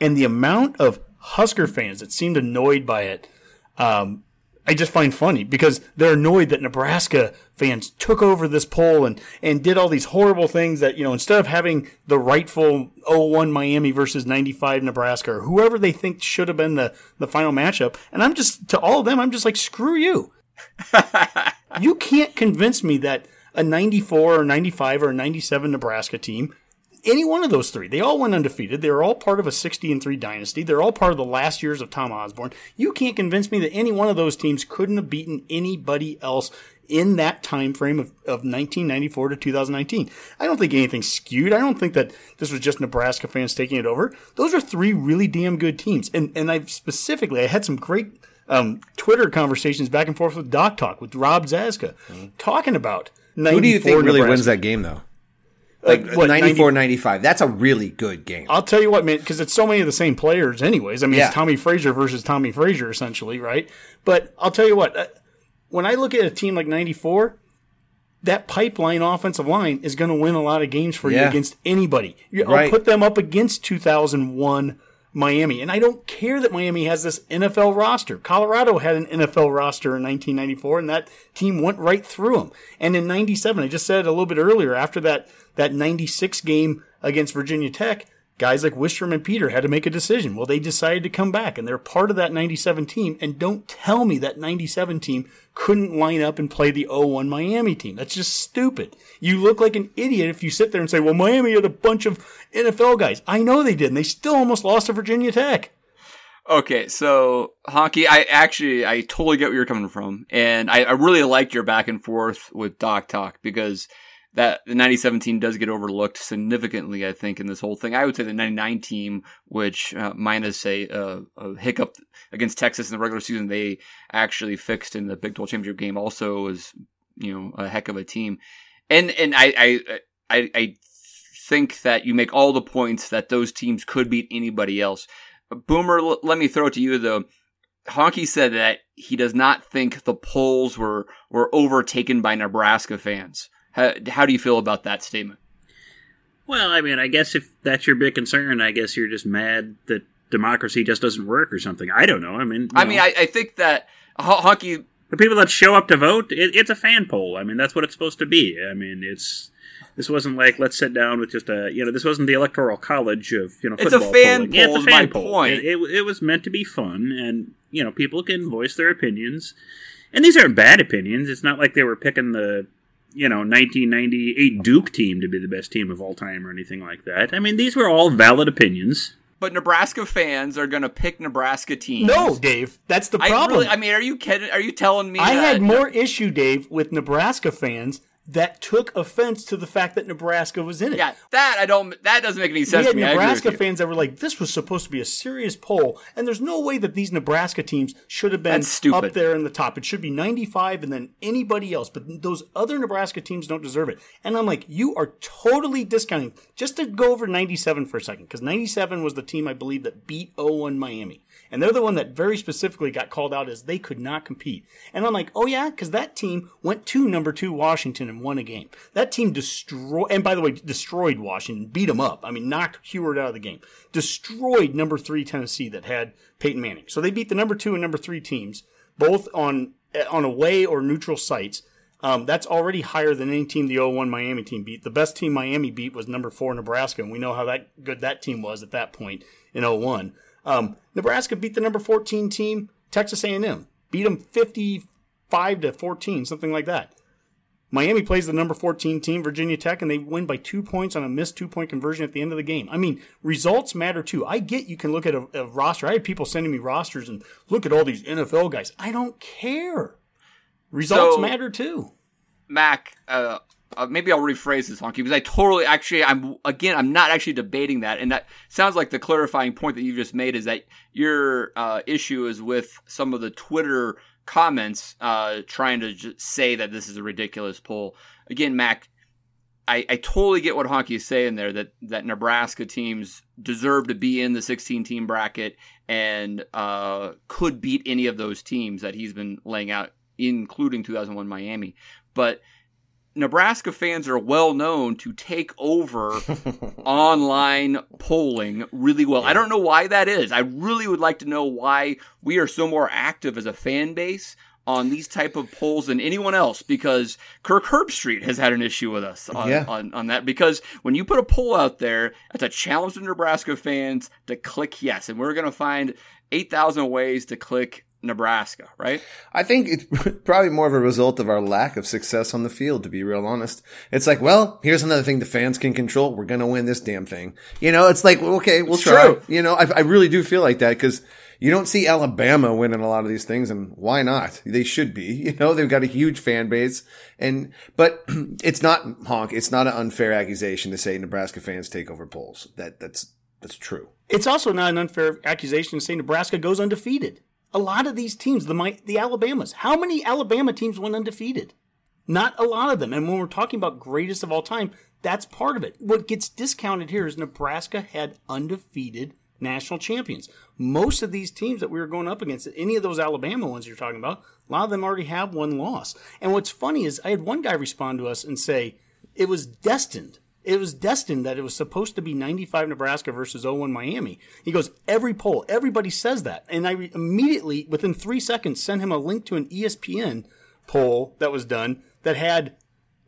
And the amount of Husker fans that seemed annoyed by it, um, I just find funny because they're annoyed that Nebraska fans took over this poll and, and did all these horrible things that, you know, instead of having the rightful 01 Miami versus 95 Nebraska or whoever they think should have been the, the final matchup. And I'm just, to all of them, I'm just like, screw you. you can't convince me that a 94 or 95 or 97 Nebraska team any one of those three. They all went undefeated. They were all part of a 60 and 3 dynasty. They're all part of the last years of Tom Osborne. You can't convince me that any one of those teams couldn't have beaten anybody else in that time frame of, of 1994 to 2019. I don't think anything's skewed. I don't think that this was just Nebraska fans taking it over. Those are three really damn good teams. And and I specifically I had some great um, Twitter conversations back and forth with Doc Talk with Rob Zaska talking about Who do you think really Nebraska. wins that game though? Like Uh, what, 94 95. That's a really good game. I'll tell you what, man, because it's so many of the same players, anyways. I mean, Yeah. it's Tommie Frazier versus Tommie Frazier, essentially, right? But I'll tell you what, uh, when I look at a team like 94, that pipeline offensive line is going to win a lot of games for you against anybody. You- I'll Right. put them up against 2001 Miami. And I don't care that Miami has this NFL roster. Colorado had an NFL roster in 1994, and that team went right through them. And in 97, I just said a little bit earlier, after that, that 96 game against Virginia Tech, guys like Wistrom and Peter had to make a decision. Well, they decided to come back, and they're part of that 97 team. And don't tell me that 97 team couldn't line up and play the 01 Miami team. That's just stupid. You look like an idiot if you sit there and say, well, Miami had a bunch of NFL guys. I know they did, and they still almost lost to Virginia Tech. Okay, so Honky, I actually I totally get where you're coming from, and I, I really liked your back and forth with Doc Talk because that the 97 team does get overlooked significantly. I think in this whole thing, I would say the 99 team, which uh, minus a, a, a hiccup against Texas in the regular season, they actually fixed in the Big 12 championship game. Also, was you know a heck of a team, and and I I I, I think that you make all the points that those teams could beat anybody else. Boomer, l- let me throw it to you though. Honky said that he does not think the polls were were overtaken by Nebraska fans. How, how do you feel about that statement? Well, I mean, I guess if that's your big concern, I guess you're just mad that democracy just doesn't work or something. I don't know. I mean, I know, mean, I, I think that Ho- Honky. the people that show up to vote, it, it's a fan poll. I mean, that's what it's supposed to be. I mean, it's this wasn't like let's sit down with just a you know this wasn't the electoral college of you know It's a fan polling. Yeah, poll it's a fan my poll. point. It, it, it was meant to be fun, and you know people can voice their opinions, and these aren't bad opinions. It's not like they were picking the you know 1998 Duke team to be the best team of all time or anything like that. I mean, these were all valid opinions. But Nebraska fans are going to pick Nebraska teams. No, Dave, that's the I problem. really. I mean, are you kidding? Are you telling me? I that had more issue, Dave, with Nebraska fans that took offense to the fact that Nebraska was in it. Yeah, that I don't. That doesn't make any We sense had to me. I agree Nebraska fans that were like, "This was supposed to be a serious poll, and there's no way that these Nebraska teams should have been up there in the top. It should be 95 and then anybody else, but those other Nebraska teams don't deserve it." And I'm like, "You are totally discounting." Just to go over 97 for a second, because 97 was the team I believe that beat 01 Miami, and they're the one that very specifically got called out as they could not compete. And I'm like, "Oh yeah," because that team went to number two Washington and won a game. That team destroyed, and by the way, destroyed Washington, beat them up. I mean, knocked Huard out of the game. Destroyed number three Tennessee that had Peyton Manning. So they beat the number two and number three teams, both on on away or neutral sites. Um, that's already higher than any team the 0-1 Miami team beat. The best team Miami beat was number four Nebraska, and we know how that good that team was at that point in 0-1. Um, Nebraska beat the number 14 team Texas A&M, beat them 55 to 14, something like that. Miami plays the number 14 team, Virginia Tech, and they win by two points on a missed two point conversion at the end of the game. I mean, results matter too. I get you can look at a, a roster. I had people sending me rosters and look at all these NFL guys. I don't care. Results so, matter too. Mac, uh, uh, maybe I'll rephrase this, Honky, because I totally actually I'm again I'm not actually debating that, and that sounds like the clarifying point that you just made is that your uh, issue is with some of the Twitter comments uh, trying to say that this is a ridiculous poll. Again, Mac, I, I totally get what Honky is saying there that that Nebraska teams deserve to be in the 16 team bracket and uh, could beat any of those teams that he's been laying out, including 2001 Miami, but Nebraska fans are well known to take over online polling really well. I don't know why that is. I really would like to know why we are so more active as a fan base on these type of polls than anyone else because Kirk Herbstreit has had an issue with us on, yeah. on, on, that because when you put a poll out there, it's a challenge to Nebraska fans to click yes. And we're going to find 8,000 ways to click Nebraska, right? I think it's probably more of a result of our lack of success on the field, to be real honest. It's like, well, here's another thing the fans can control. We're going to win this damn thing. You know, it's like, okay, we'll it's try. True. You know, I, I really do feel like that because you don't see Alabama winning a lot of these things and why not? They should be, you know, they've got a huge fan base and, but it's not honk. It's not an unfair accusation to say Nebraska fans take over polls. That, that's, that's true. It's also not an unfair accusation to say Nebraska goes undefeated. A lot of these teams, the the Alabamas, how many Alabama teams went undefeated? Not a lot of them. And when we're talking about greatest of all time, that's part of it. What gets discounted here is Nebraska had undefeated national champions. Most of these teams that we were going up against, any of those Alabama ones you're talking about, a lot of them already have one loss. And what's funny is I had one guy respond to us and say it was destined it was destined that it was supposed to be 95 Nebraska versus 01 Miami. He goes, every poll, everybody says that. And I immediately, within three seconds, sent him a link to an ESPN poll that was done that had,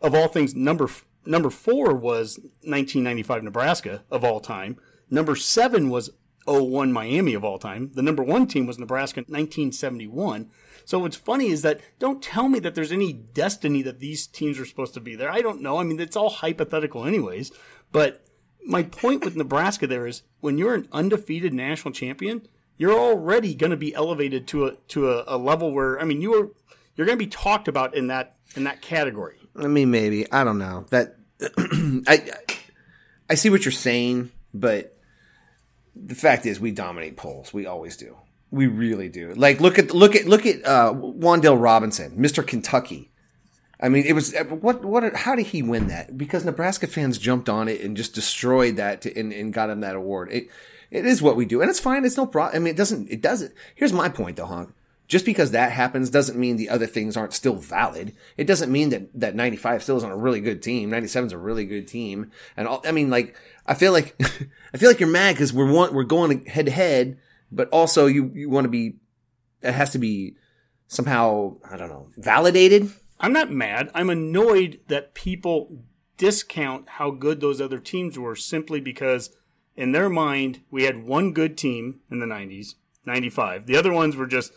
of all things, number number four was 1995 Nebraska of all time. Number seven was 01 Miami of all time. The number one team was Nebraska 1971. So what's funny is that don't tell me that there's any destiny that these teams are supposed to be there. I don't know. I mean, it's all hypothetical anyways. But my point with Nebraska there is when you're an undefeated national champion, you're already going to be elevated to a to a, a level where I mean you are you're going to be talked about in that in that category. I mean, maybe I don't know that. I I see what you're saying, but the fact is, we dominate polls. We always do. We really do. Like look at look at look at uh, Wan'Dale Robinson, Mr. Kentucky. I mean, it was what what how did he win that? Because Nebraska fans jumped on it and just destroyed that to, and, and got him that award. It it is what we do, and it's fine. It's no problem. I mean, it doesn't it doesn't. Here's my point, though, Honk. Just because that happens doesn't mean the other things aren't still valid. It doesn't mean that that 95 still isn't a really good team. 97 is a really good team, and all, I mean, like I feel like I feel like you're mad because we're want, we're going head to head but also you, you want to be, it has to be somehow, I don't know, validated. I'm not mad. I'm annoyed that people discount how good those other teams were simply because in their mind we had one good team in the 90s, 95. The other ones were just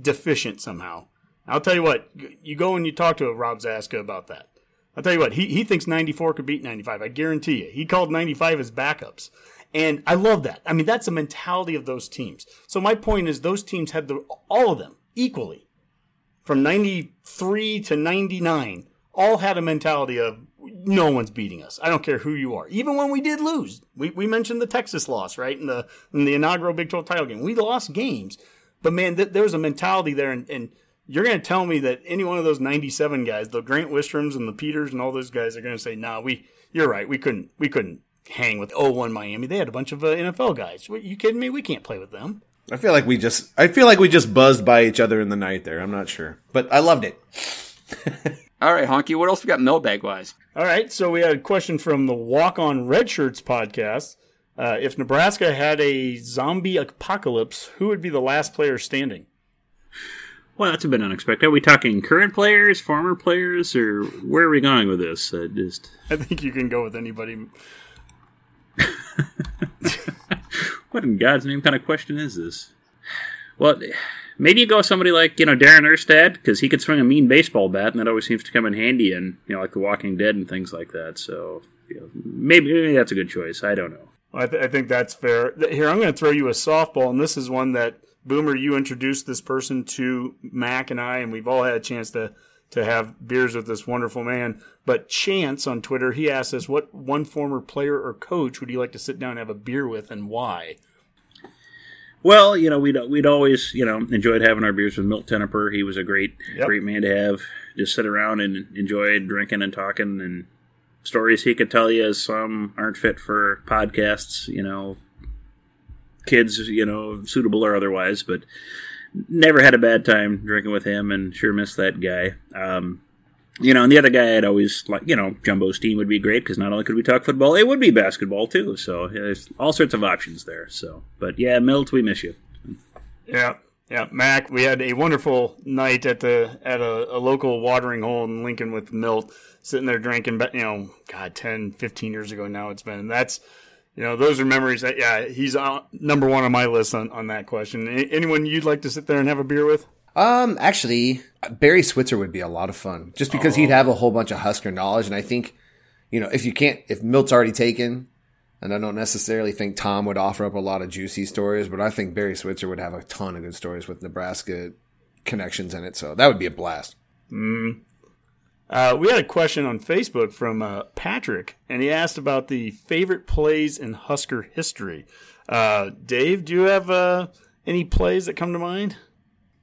deficient somehow. I'll tell you what, you go and you talk to Rob Zaska about that. I'll tell you what, he, he thinks 94 could beat 95. I guarantee you. He called 95 as backups. And I love that. I mean, that's the mentality of those teams. So my point is those teams had the, all of them equally from 93 to 99 all had a mentality of no one's beating us. I don't care who you are. Even when we did lose, we, we mentioned the Texas loss, right? In the, in the inaugural Big 12 title game, we lost games, but man, th- there was a mentality there and, and you're going to tell me that any one of those 97 guys, the Grant Wistroms and the Peters and all those guys are going to say, nah, we, you're right. We couldn't, we couldn't hang with 01 Miami. They had a bunch of uh, NFL guys. Are you kidding me? We can't play with them. I feel like we just I feel like we just buzzed by each other in the night there. I'm not sure, but I loved it. All right, Honky, what else we got mailbag wise? All right, so we had a question from the Walk On Red Shirts podcast. Uh, if Nebraska had a zombie apocalypse, who would be the last player standing? Well, that's a bit unexpected. Are we talking current players, former players, or where are we going with this? Uh, just I think you can go with anybody. what in God's name kind of question is this? Well, maybe you go with somebody like you know Darren Erstad because he could swing a mean baseball bat, and that always seems to come in handy and you know like The Walking Dead and things like that. So you know, maybe, maybe that's a good choice. I don't know. I, th- I think that's fair. Here, I'm going to throw you a softball, and this is one that Boomer, you introduced this person to Mac and I, and we've all had a chance to to have beers with this wonderful man. But Chance on Twitter, he asked us, "What one former player or coach would you like to sit down and have a beer with, and why?" Well, you know, we'd we'd always you know enjoyed having our beers with Milt Tenopir. He was a great yep. great man to have. Just sit around and enjoy drinking and talking and stories he could tell you. As some aren't fit for podcasts, you know, kids, you know, suitable or otherwise. But never had a bad time drinking with him, and sure miss that guy. Um, you know, and the other guy I'd always like, you know, Jumbo Stiehm would be great because not only could we talk football, it would be basketball too. So there's all sorts of options there. So, but yeah, Milt, we miss you. Yeah, yeah, Mac. We had a wonderful night at the at a, a local watering hole in Lincoln with Milt, sitting there drinking. But You know, God, 10, 15 years ago now it's been. That's you know, those are memories that, yeah, he's on, number one on my list on, on that question. Anyone you'd like to sit there and have a beer with? Um, actually, Barry Switzer would be a lot of fun just because oh. he'd have a whole bunch of Husker knowledge. And I think, you know, if you can't, if Milt's already taken, and I don't necessarily think Tom would offer up a lot of juicy stories, but I think Barry Switzer would have a ton of good stories with Nebraska connections in it. So that would be a blast. Mm. Uh, we had a question on Facebook from uh, Patrick, and he asked about the favorite plays in Husker history. Uh, Dave, do you have uh, any plays that come to mind?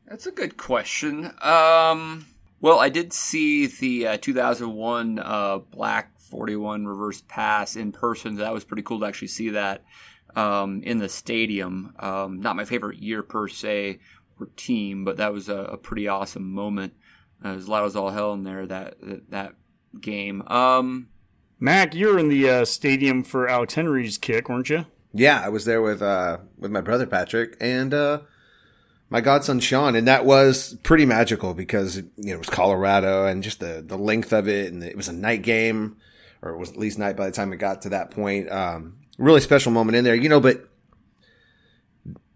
That's a good question. Um, well, I did see the uh, 2001 uh, Black 41 reverse pass in person. That was pretty cool to actually see that um, in the stadium. Um, not my favorite year per se or team, but that was a, a pretty awesome moment. Uh, as loud as all hell in there that that game. Um, Mac, you were in the uh, stadium for Alex Henery's kick, weren't you? Yeah, I was there with uh, with my brother Patrick and uh, my godson Sean, and that was pretty magical because you know it was Colorado and just the the length of it, and it was a night game, or it was at least night by the time it got to that point. Um, really special moment in there, you know, but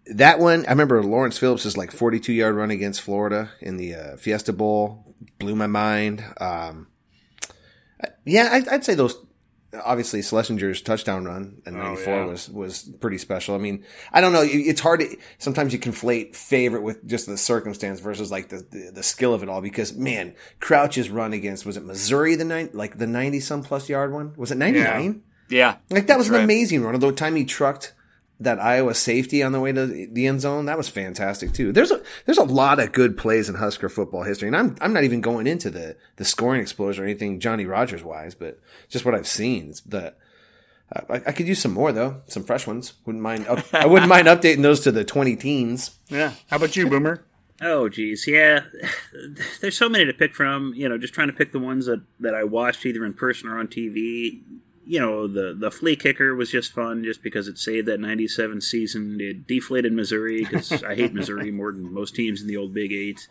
that one, I remember Lawrence Phillips' like 42 yard run against Florida in the uh, Fiesta Bowl blew my mind. Um, yeah, I, would say those. Obviously, Schlesinger's touchdown run in '94 oh, yeah. was was pretty special. I mean, I don't know. It's hard to sometimes you conflate favorite with just the circumstance versus like the, the, the skill of it all. Because man, Crouch's run against was it Missouri the nine like the ninety some plus yard one? Was it ninety nine? Yeah. yeah. like that was an right. amazing run. Although time he trucked that Iowa safety on the way to the end zone, that was fantastic too. There's a there's a lot of good plays in Husker football history, and I'm I'm not even going into the the scoring explosion or anything Johnny Rodgers wise, but just what I've seen. It's the I, I, could use some more though, some fresh ones. Wouldn't mind. Up, I wouldn't mind updating those to the 20 teens. Yeah. How about you, Boomer? Oh, geez, yeah. There's so many to pick from. You know, just trying to pick the ones that, that I watched either in person or on TV you know the the flea kicker was just fun just because it saved that 97 season. It deflated missouri because i hate missouri more than most teams in the old big eight.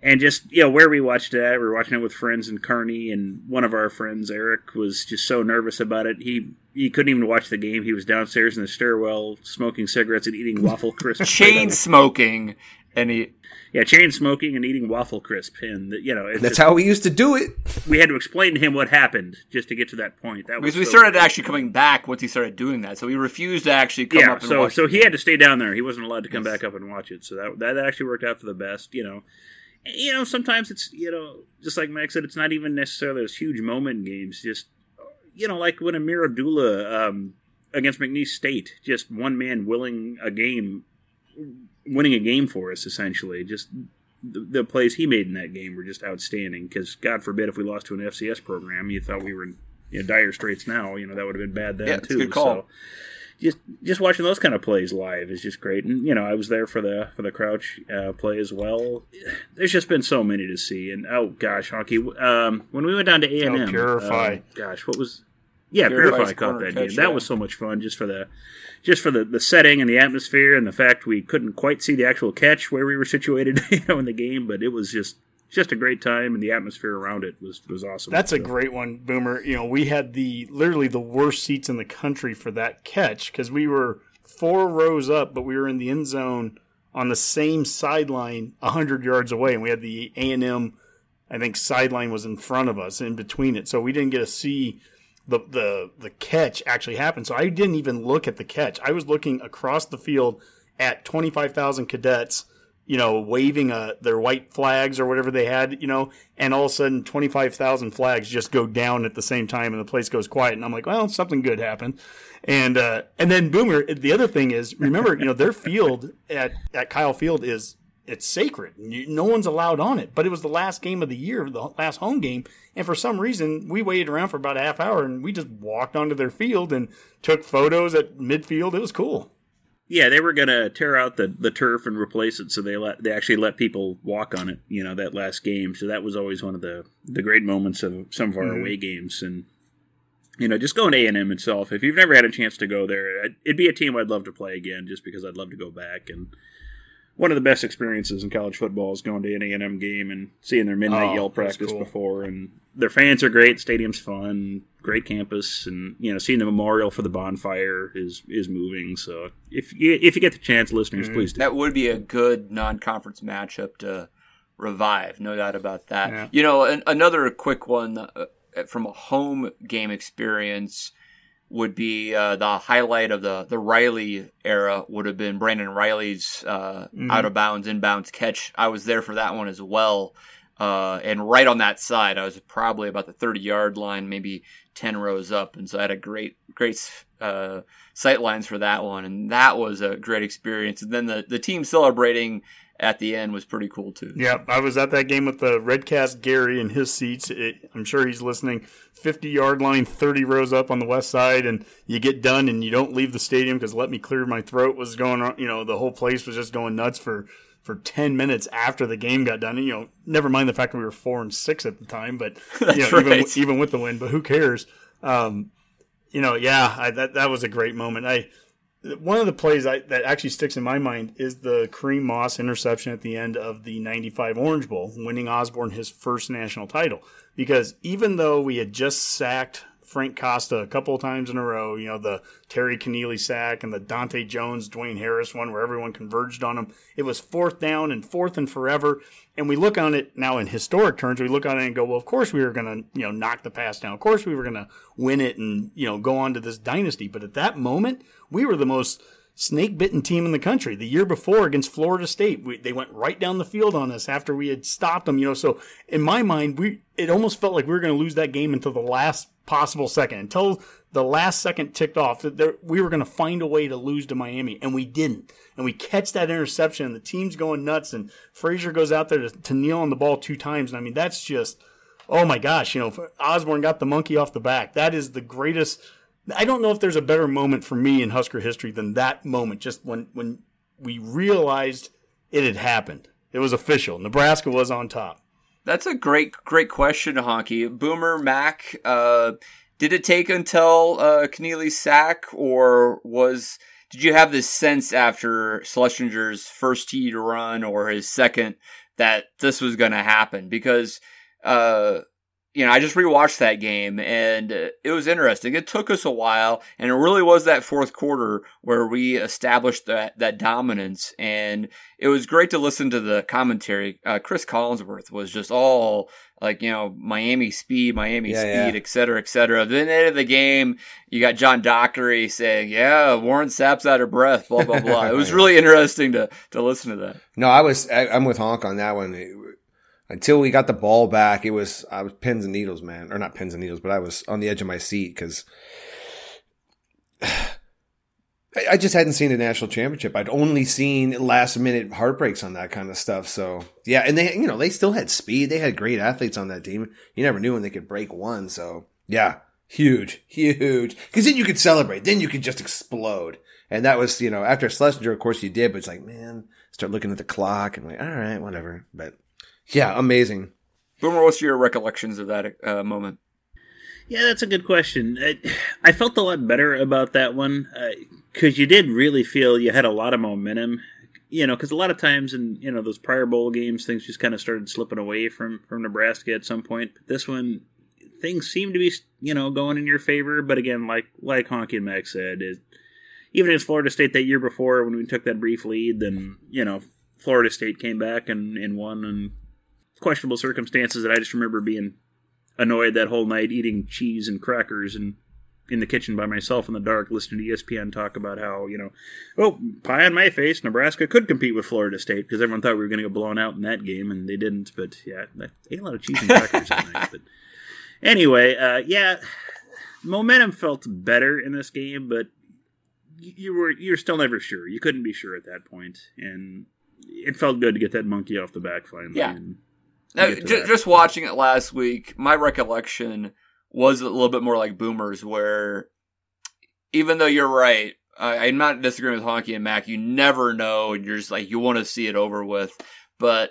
And just you know where we watched it we were watching it with friends in kearney and one of our friends eric was just so nervous about it. He he couldn't even watch the game. He was downstairs in the stairwell smoking cigarettes and eating waffle crisps. Chain smoking and he yeah, chain smoking and eating waffle crisp, and you know that's just, how we used to do it. We had to explain to him what happened just to get to that point. That because we so started actually coming back once he started doing that, so he refused to actually come yeah, up. Yeah, so so he had to stay down there. He wasn't allowed to come yes. back up and watch it. So that that actually worked out for the best. You know, you know sometimes it's you know just like Mike said, it's not even necessarily those huge moment games. Just you know, like when Ameer Abdullah um, against McNeese State, just one man willing a game winning a game for us essentially. Just the, the, plays he made in that game were just outstanding. Because God forbid if we lost to an FCS program, you thought we were in you know, dire straits now. You know that would have been bad then yeah, too. Good call. So, just just watching those kind of plays live is just great. And you know, I was there for the for the crouch uh, play as well. There's just been so many to see. And oh gosh, hockey. Um, when we went down to A and M, Purify. uh, gosh, what was yeah, Purify's Purify caught that game. That was so much fun just for the just for the, the setting and the atmosphere and the fact we couldn't quite see the actual catch where we were situated, you know, in the game, but it was just just a great time and the atmosphere around it was was awesome. That's a great one, Boomer. You know, we had the literally the worst seats in the country for that catch because we were four rows up, but we were in the end zone on the same sideline hundred yards away, and we had the A and M. I think sideline was in front of us, in between it, so we didn't get to see the the the catch actually happened. So I didn't even look at the catch. I was looking across the field at twenty five thousand cadets you know, waving uh, their white flags or whatever they had, you know, and all of a sudden 25,000 flags just go down at the same time and the place goes quiet. And I'm like, well, something good happened. And, uh, and then Boomer, the other thing is, remember, you know, their field at, at Kyle Field is, it's sacred. No one's allowed on it. But it was the last game of the year, the last home game. And for some reason, we waited around for about a half hour and we just walked onto their field and took photos at midfield. It was cool. Yeah, they were gonna tear out the, the turf and replace it, so they let they actually let people walk on it. You know that last game, so that was always one of the the great moments of some of our mm-hmm. away games. And you know, just going to A and M itself. If you've never had a chance to go there, it'd be a team I'd love to play again, just because I'd love to go back. And one of the best experiences in college football is going to an A and M game and seeing their midnight Oh, yell practice cool. before. And their fans are great. Stadium's fun. Great campus, and you know, seeing the memorial for the bonfire is is moving. So if you if you get the chance, listeners, please do. That would be a good non-conference matchup to revive, no doubt about that. Yeah. You know, an, another quick one uh, from a home game experience would be uh, the highlight of the the Riley era would have been Brandon Reilly's uh, out of bounds inbounds catch. I was there for that one as well. Uh, and right on that side, I was probably about the 30 yard line, maybe 10 rows up. And so I had a great, great, uh, sight lines for that one. And that was a great experience. And then the, the team celebrating at the end was pretty cool too. Yeah, I was at that game with the Redcast Gary in his seats. It, I'm sure he's listening. 50 yard line, 30 rows up on the west side, and you get done and you don't leave the stadium because let me clear my throat was going on. You know, the whole place was just going nuts for for 10 minutes after the game got done. And, you know, never mind the fact that we were four and six at the time, but you know, That's even right. even with the win, but who cares? Um, you know, yeah, I, that that was a great moment. I one of the plays I, that actually sticks in my mind is the Kareem Moss interception at the end of the 95 Orange Bowl, winning Osborne his first national title. Because even though we had just sacked Frank Costa a couple of times in a row, you know, the Terry Connealy sack and the Donta Jones, Dwayne Harris one where everyone converged on him, it was fourth down and fourth and forever. And we look on it now in historic terms, we look on it and go, well, of course we were going to, you know, knock the pass down. Of course we were going to win it and, you know, go on to this dynasty. But at that moment, we were the most snake bitten team in the country. The year before against Florida State, we, they went right down the field on us after we had stopped them. You know, so in my mind, we it almost felt like we were going to lose that game until the last possible second, until the last second ticked off. That there, we were going to find a way to lose to Miami, and we didn't. And we catch that interception, and the team's going nuts. And Frazier goes out there to, to kneel on the ball two times, and I mean that's just. Oh my gosh, you know, Osborne got the monkey off the back. That is the greatest I don't know if there's a better moment for me in Husker history than that moment. Just when when we realized it had happened, it was official. Nebraska was on top. That's a great, great question, Honky. Boomer Mac, uh, did it take until uh, Connealy's sack, or was did you have this sense after Schlesinger's first tee to run or his second that this was going to happen? Because uh, you know, I just rewatched that game and uh, it was interesting. It took us a while, and it really was that fourth quarter where we established that that dominance. And it was great to listen to the commentary. Uh, Cris Collinsworth was just all like, you know, Miami speed, Miami Yeah, speed, yeah. et cetera, et cetera. Then at the end of the game, you got John Dockery saying, "Yeah, Warren Sapp's out of breath." Blah blah blah. It was really interesting to to listen to that. No, I was I, I'm with Honk on that one. Until we got the ball back, it was I was pins and needles, man, or not pins and needles, but I was on the edge of my seat because I, I just hadn't seen a national championship. I'd only seen last minute heartbreaks on that kind of stuff. So yeah, and they you know they still had speed. They had great athletes on that team. You never knew when they could break one. So yeah, Huge, huge. Because then you could celebrate. Then you could just explode. And that was, you know, after Schlesinger, of course, you did, but it's like, man, start looking at the clock and like, all right, whatever. But yeah, amazing. Boomer, what's your recollections of that uh, moment? Yeah, that's a good question. I, I felt a lot better about that one because uh, you did really feel you had a lot of momentum. You know, because a lot of times in you know those prior bowl games, things just kind of started slipping away from from Nebraska at some point. But this one, things seem to be you know going in your favor. But again, like like Honky and Max said, it, even against Florida State that year before when we took that brief lead, then you know Florida State came back and, and won in questionable circumstances that I just remember being annoyed that whole night eating cheese and crackers and in the kitchen by myself in the dark listening to ESPN talk about how, you know, oh, pie on my face, Nebraska could compete with Florida State because everyone thought we were going to get blown out in that game and they didn't. But yeah, I ate a lot of cheese and crackers that night. But anyway, uh, yeah, momentum felt better in this game, but you were you're still never sure. You couldn't be sure at that point, and it felt good to get that monkey off the back finally. Yeah. Now, j- just watching it last week, my recollection was a little bit more like Boomers, where even though you're right, I, I'm not disagreeing with Honky and Mac. You never know, and you're just like you want to see it over with. But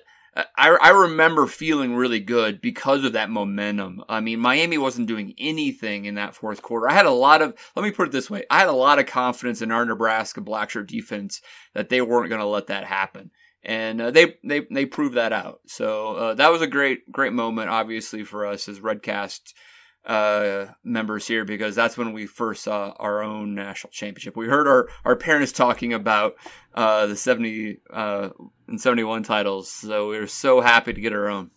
I, I remember feeling really good because of that momentum. I mean, Miami wasn't doing anything in that fourth quarter. I had a lot of, let me put it this way, I had a lot of confidence in our Nebraska Blackshirt defense that they weren't going to let that happen and uh, they they they proved that out. So uh, that was a great great moment, obviously for us as Redcast uh, members here because that's when we first saw our own national championship. We heard our our parents talking about uh, the seventy uh, and seventy one titles, so we were so happy to get our own.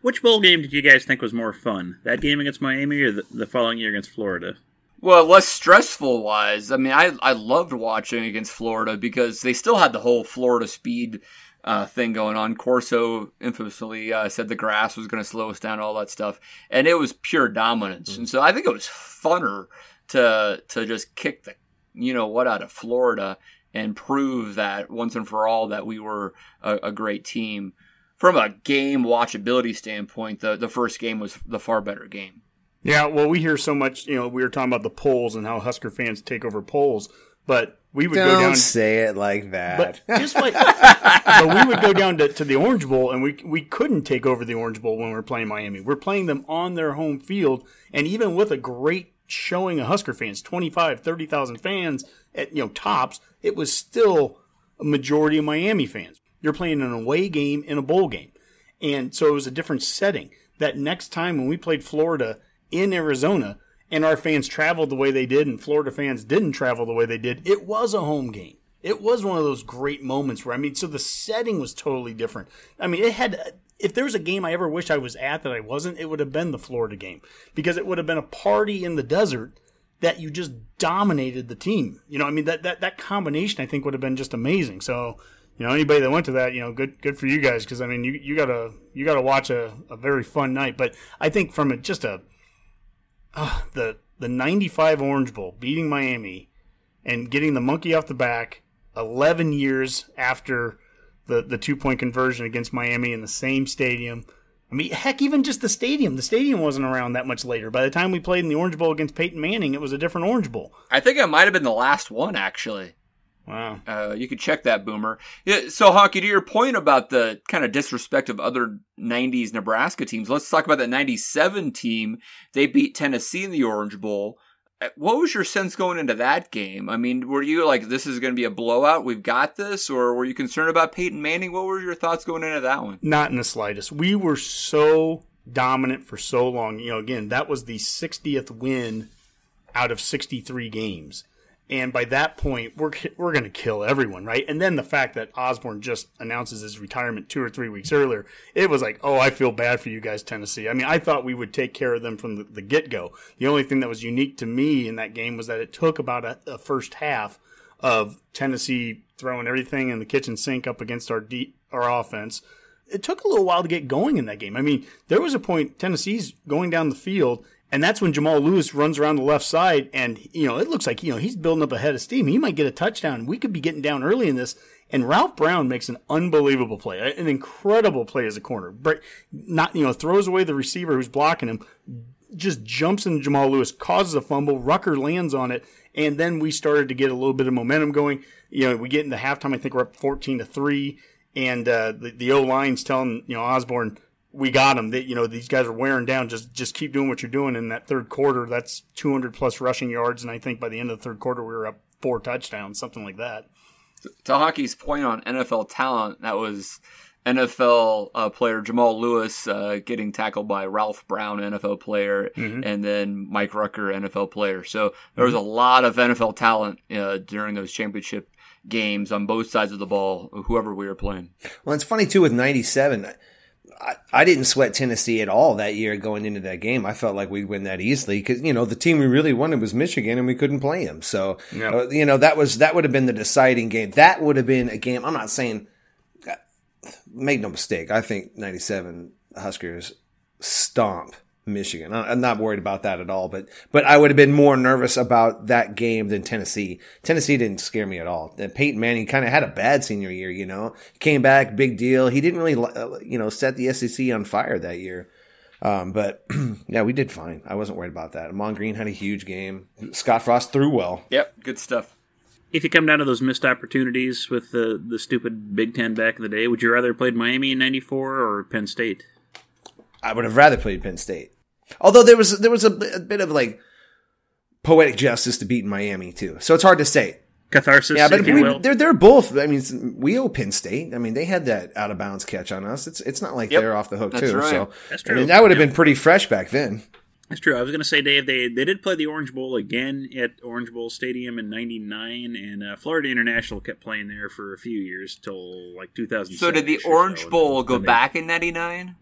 Which bowl game did you guys think was more fun? That game against Miami or the, the following year against Florida? Well, less stressful wise. I mean, I I loved watching against Florida because they still had the whole Florida speed uh, thing going on. Corso infamously uh, said the grass was going to slow us down, all that stuff, and it was pure dominance. Mm-hmm. And so I think it was funner to to just kick the you know what out of Florida and prove that once and for all that we were a, a great team. From a game watchability standpoint, the the first game was the far better game. Yeah, well, we hear so much. You know, we were talking about the polls and how Husker fans take over polls, but we would Don't go down. say it like that. But just like, but we would go down to, to the Orange Bowl, and we we couldn't take over the Orange Bowl when we are playing Miami. We're playing them on their home field, and even with a great showing of Husker fans, 25, 30,000 fans at you know tops, it was still a majority of Miami fans. You're playing an away game in a bowl game, and so it was a different setting. That next time when we played Florida in Arizona and our fans traveled the way they did and Florida fans didn't travel the way they did, it was a home game. It was one of those great moments where I mean, so the setting was totally different. I mean, it had if there was a game I ever wish I was at that I wasn't, it would have been the Florida game because it would have been a party in the desert that you just dominated the team. You know, I mean that that that combination I think would have been just amazing. So, you know, anybody that went to that, you know, good good for you guys because I mean you you gotta you gotta watch a, a very fun night. But I think from a, just a uh, the the 95 Orange Bowl beating Miami and getting the monkey off the back 11 years after the the two point conversion against Miami in the same stadium. I mean, heck, even just the stadium. The stadium wasn't around that much later. By the time we played in the Orange Bowl against Peyton Manning, it was a different Orange Bowl. I think it might have been the last one, actually. Wow. Uh, you could check that, Boomer. Yeah, so, Honky, to your point about the kind of disrespect of other 90s Nebraska teams, let's talk about that 97 team. They beat Tennessee in the Orange Bowl. Uh, what was your sense going into that game? I mean, were you like, this is going to be a blowout? We've got this? Or were you concerned about Peyton Manning? What were your thoughts going into that one? Not in the slightest. We were so dominant for so long. You know, again, that was the 60th win out of 63 games and by that point we're we're going to kill everyone, right? And then the fact that Osborne just announces his retirement two or three weeks earlier, it was like, oh, I feel bad for you guys, Tennessee. I mean, I thought we would take care of them from the, the get go. The only thing that was unique to me in that game was that it took about a, a first half of Tennessee throwing everything in the kitchen sink up against our deep, our offense. It took a little while to get going in that game. I mean, there was a point Tennessee's going down the field and that's when Jamal Lewis runs around the left side, and you know it looks like you know he's building up a head of steam. He might get a touchdown. We could be getting down early in this, and Ralph Brown makes an unbelievable play, an incredible play as a corner. Not you know throws away the receiver who's blocking him, just jumps into Jamal Lewis, causes a fumble. Rucker lands on it, and then we started to get a little bit of momentum going. You know, we get into halftime. I think we're up fourteen to three, and uh, the the O line's telling you know Osborne, we got them. That you know these guys are wearing down. Just just keep doing what you're doing. In that third quarter, that's 200 plus rushing yards, and I think by the end of the third quarter, we were up four touchdowns, something like that. To Honky's point on NFL talent, that was NFL uh, player Jamal Lewis uh, getting tackled by Ralph Brown, NFL player, mm-hmm. and then Mike Rucker, NFL player. So there was a lot of NFL talent uh, during those championship games on both sides of the ball, whoever we were playing. Well, it's funny too with '97. I, I didn't sweat Tennessee at all that year going into that game. I felt like we'd win that easily because you know the team we really wanted was Michigan and we couldn't play them. So yep. uh, you know that was that would have been the deciding game. That would have been a game. I'm not saying uh, make no mistake. I think '97 Huskers stomp Michigan. I'm not worried about that at all, but but I would have been more nervous about that game than Tennessee. Tennessee didn't scare me at all. And Peyton Manning kind of had a bad senior year, you know. Came back, big deal. He didn't really, uh, you know, set the SEC on fire that year. Um, but yeah, we did fine. I wasn't worried about that. Ahman Green had a huge game. Scott Frost threw well. Yep, good stuff. If you come down to those missed opportunities with the the stupid Big Ten back in the day, would you rather have played Miami in '94 or Penn State? I would have rather played Penn State. Although there was there was a, a bit of like poetic justice to beating Miami too, so it's hard to say catharsis. Yeah, but we, they're they're both. I mean, we owe Penn State. I mean, they had that out of bounds catch on us. It's it's not like yep. they're off the hook That's too. Right. So That's true. I mean, that would have yep. been pretty fresh back then. That's true. I was going to say, Dave, they they did play the Orange Bowl again at Orange Bowl Stadium in '99, and uh, Florida International kept playing there for a few years till like 2000. So did the Orange Bowl go back in '99?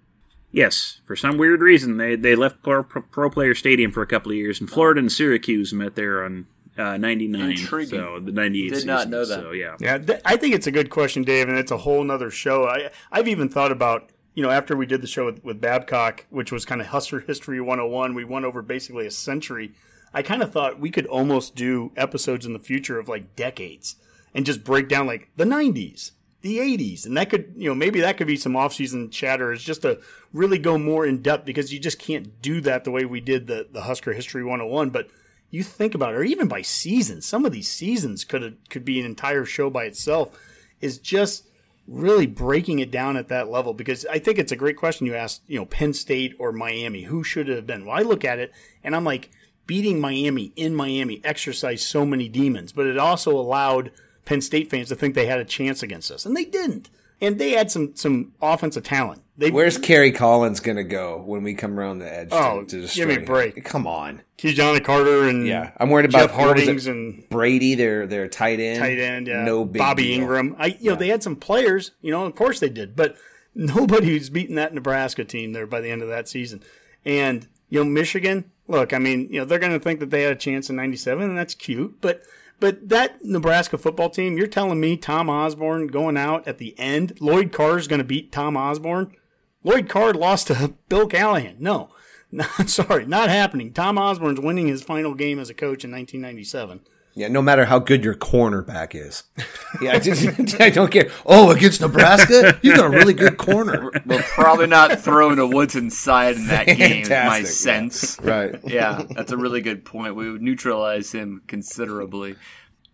Yes, for some weird reason they they left Pro, Pro Player Stadium for a couple of years, and Florida and Syracuse met there on uh, 99. Intriguing. So the 98 Did season. not know that. So, yeah. Yeah, th- I think it's a good question, Dave, and it's a whole nother show. I, I've even thought about, you know, after we did the show with, with Babcock, which was kind of Husker History 101, we went over basically a century. I kind of thought we could almost do episodes in the future of like decades and just break down like the 90s, the 80s. And that could, you know, maybe that could be some off-season chatter is just to really go more in depth because you just can't do that the way we did the, the Husker History 101. But you think about it, or even by seasons, some of these seasons could could be an entire show by itself. Is just really breaking it down at that level because I think it's a great question you asked. You know, Penn State or Miami, who should it have been? Well, I look at it and I'm like, beating Miami in Miami exercised so many demons, but it also allowed Penn State fans to think they had a chance against us, and they didn't. And they had some some offensive talent. They, Where's Kerry Collins going to go when we come around the edge? Oh, to, to give me a break. Come on. Ki-Jana Carter and yeah, I'm worried about Jeff Hartings and Brady. Their their tight end, tight end. Yeah, no big Bobby deal. Engram. I you know they had some players. You know, of course they did, but nobody's beating that Nebraska team there by the end of that season. And you know, Michigan. Look, I mean, you know, they're going to think that they had a chance in '97, and that's cute, but. But that Nebraska football team, you're telling me Tom Osborne going out at the end, Lloyd Carr is going to beat Tom Osborne? Lloyd Carr lost to Bill Callahan. No, not, sorry, not happening. Tom Osborne's winning his final game as a coach in 1997. Yeah, no matter how good your cornerback is. Yeah, I, just, I don't care. Oh, against Nebraska, you got a really good corner. We'll probably not throw the woods inside in that game. My yeah. sense. Right. Yeah, that's a really good point. We would neutralize him considerably.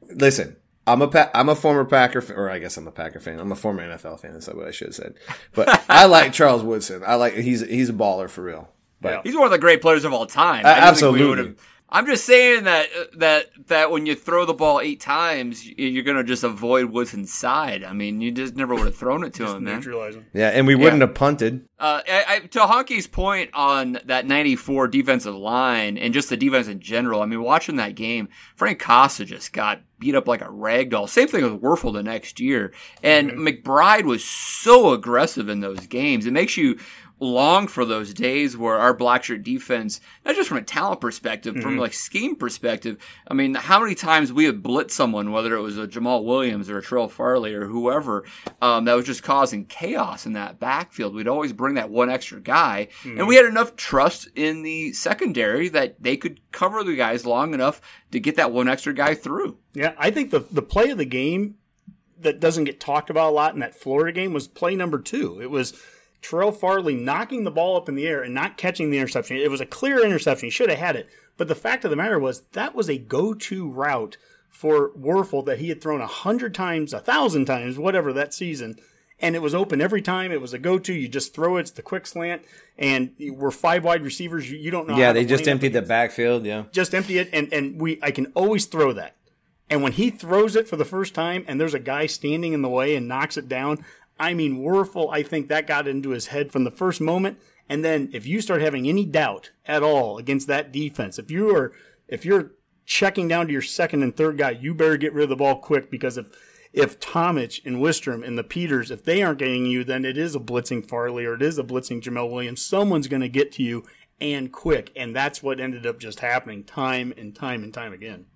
Listen, I'm a pa- I'm a former Packer fan, or I guess I'm a Packer fan. I'm a former NFL fan. That's what I should have said. But I like Charles Woodson. I like he's he's a baller for real. But He's one of the great players of all time. Uh, I just think we absolutely. Would've- I'm just saying that that that when you throw the ball eight times, you're gonna just avoid what's inside. I mean, you just never would have thrown it to him, man. Neutralize him. yeah, and we wouldn't have punted. Uh, I, I, to Honky's point on that 94 defensive line and just the defense in general, I mean, watching that game, Frank Costa just got beat up like a rag doll. Same thing with Wuerffel the next year. And McBride was so aggressive in those games. It makes you long for those days where our black shirt defense, not just from a talent perspective, from like scheme perspective, I mean, how many times we had blitzed someone, whether it was a Jamel Williams or a Terrell Farley or whoever, um, that was just causing chaos in that backfield. We'd always bring that one extra guy, and we had enough trust in the secondary that they could cover the guys long enough to get that one extra guy through. Yeah, I think the the play of the game that doesn't get talked about a lot in that Florida game was play number two. It was Terrell Farley knocking the ball up in the air and not catching the interception. It was a clear interception. He should have had it. But the fact of the matter was that was a go-to route for Wuerffel that he had thrown a hundred times, a thousand times, whatever that season. And it was open every time. It was a go-to. You just throw it. It's the quick slant. And we're five wide receivers. You, you don't know. Yeah, they to just emptied the backfield. Yeah. Just empty it. And, and we, I can always throw that. And when he throws it for the first time and there's a guy standing in the way and knocks it down, I mean, Wuerffel, I think that got into his head from the first moment. And then if you start having any doubt at all against that defense, if you are, if you're checking down to your second and third guy, you better get rid of the ball quick because if, if Tomich and Wistrom and the Peters, if they aren't getting you, then it is a blitzing Farley or it is a blitzing Jamel Williams. Someone's going to get to you and quick. And that's what ended up just happening time and time and time again.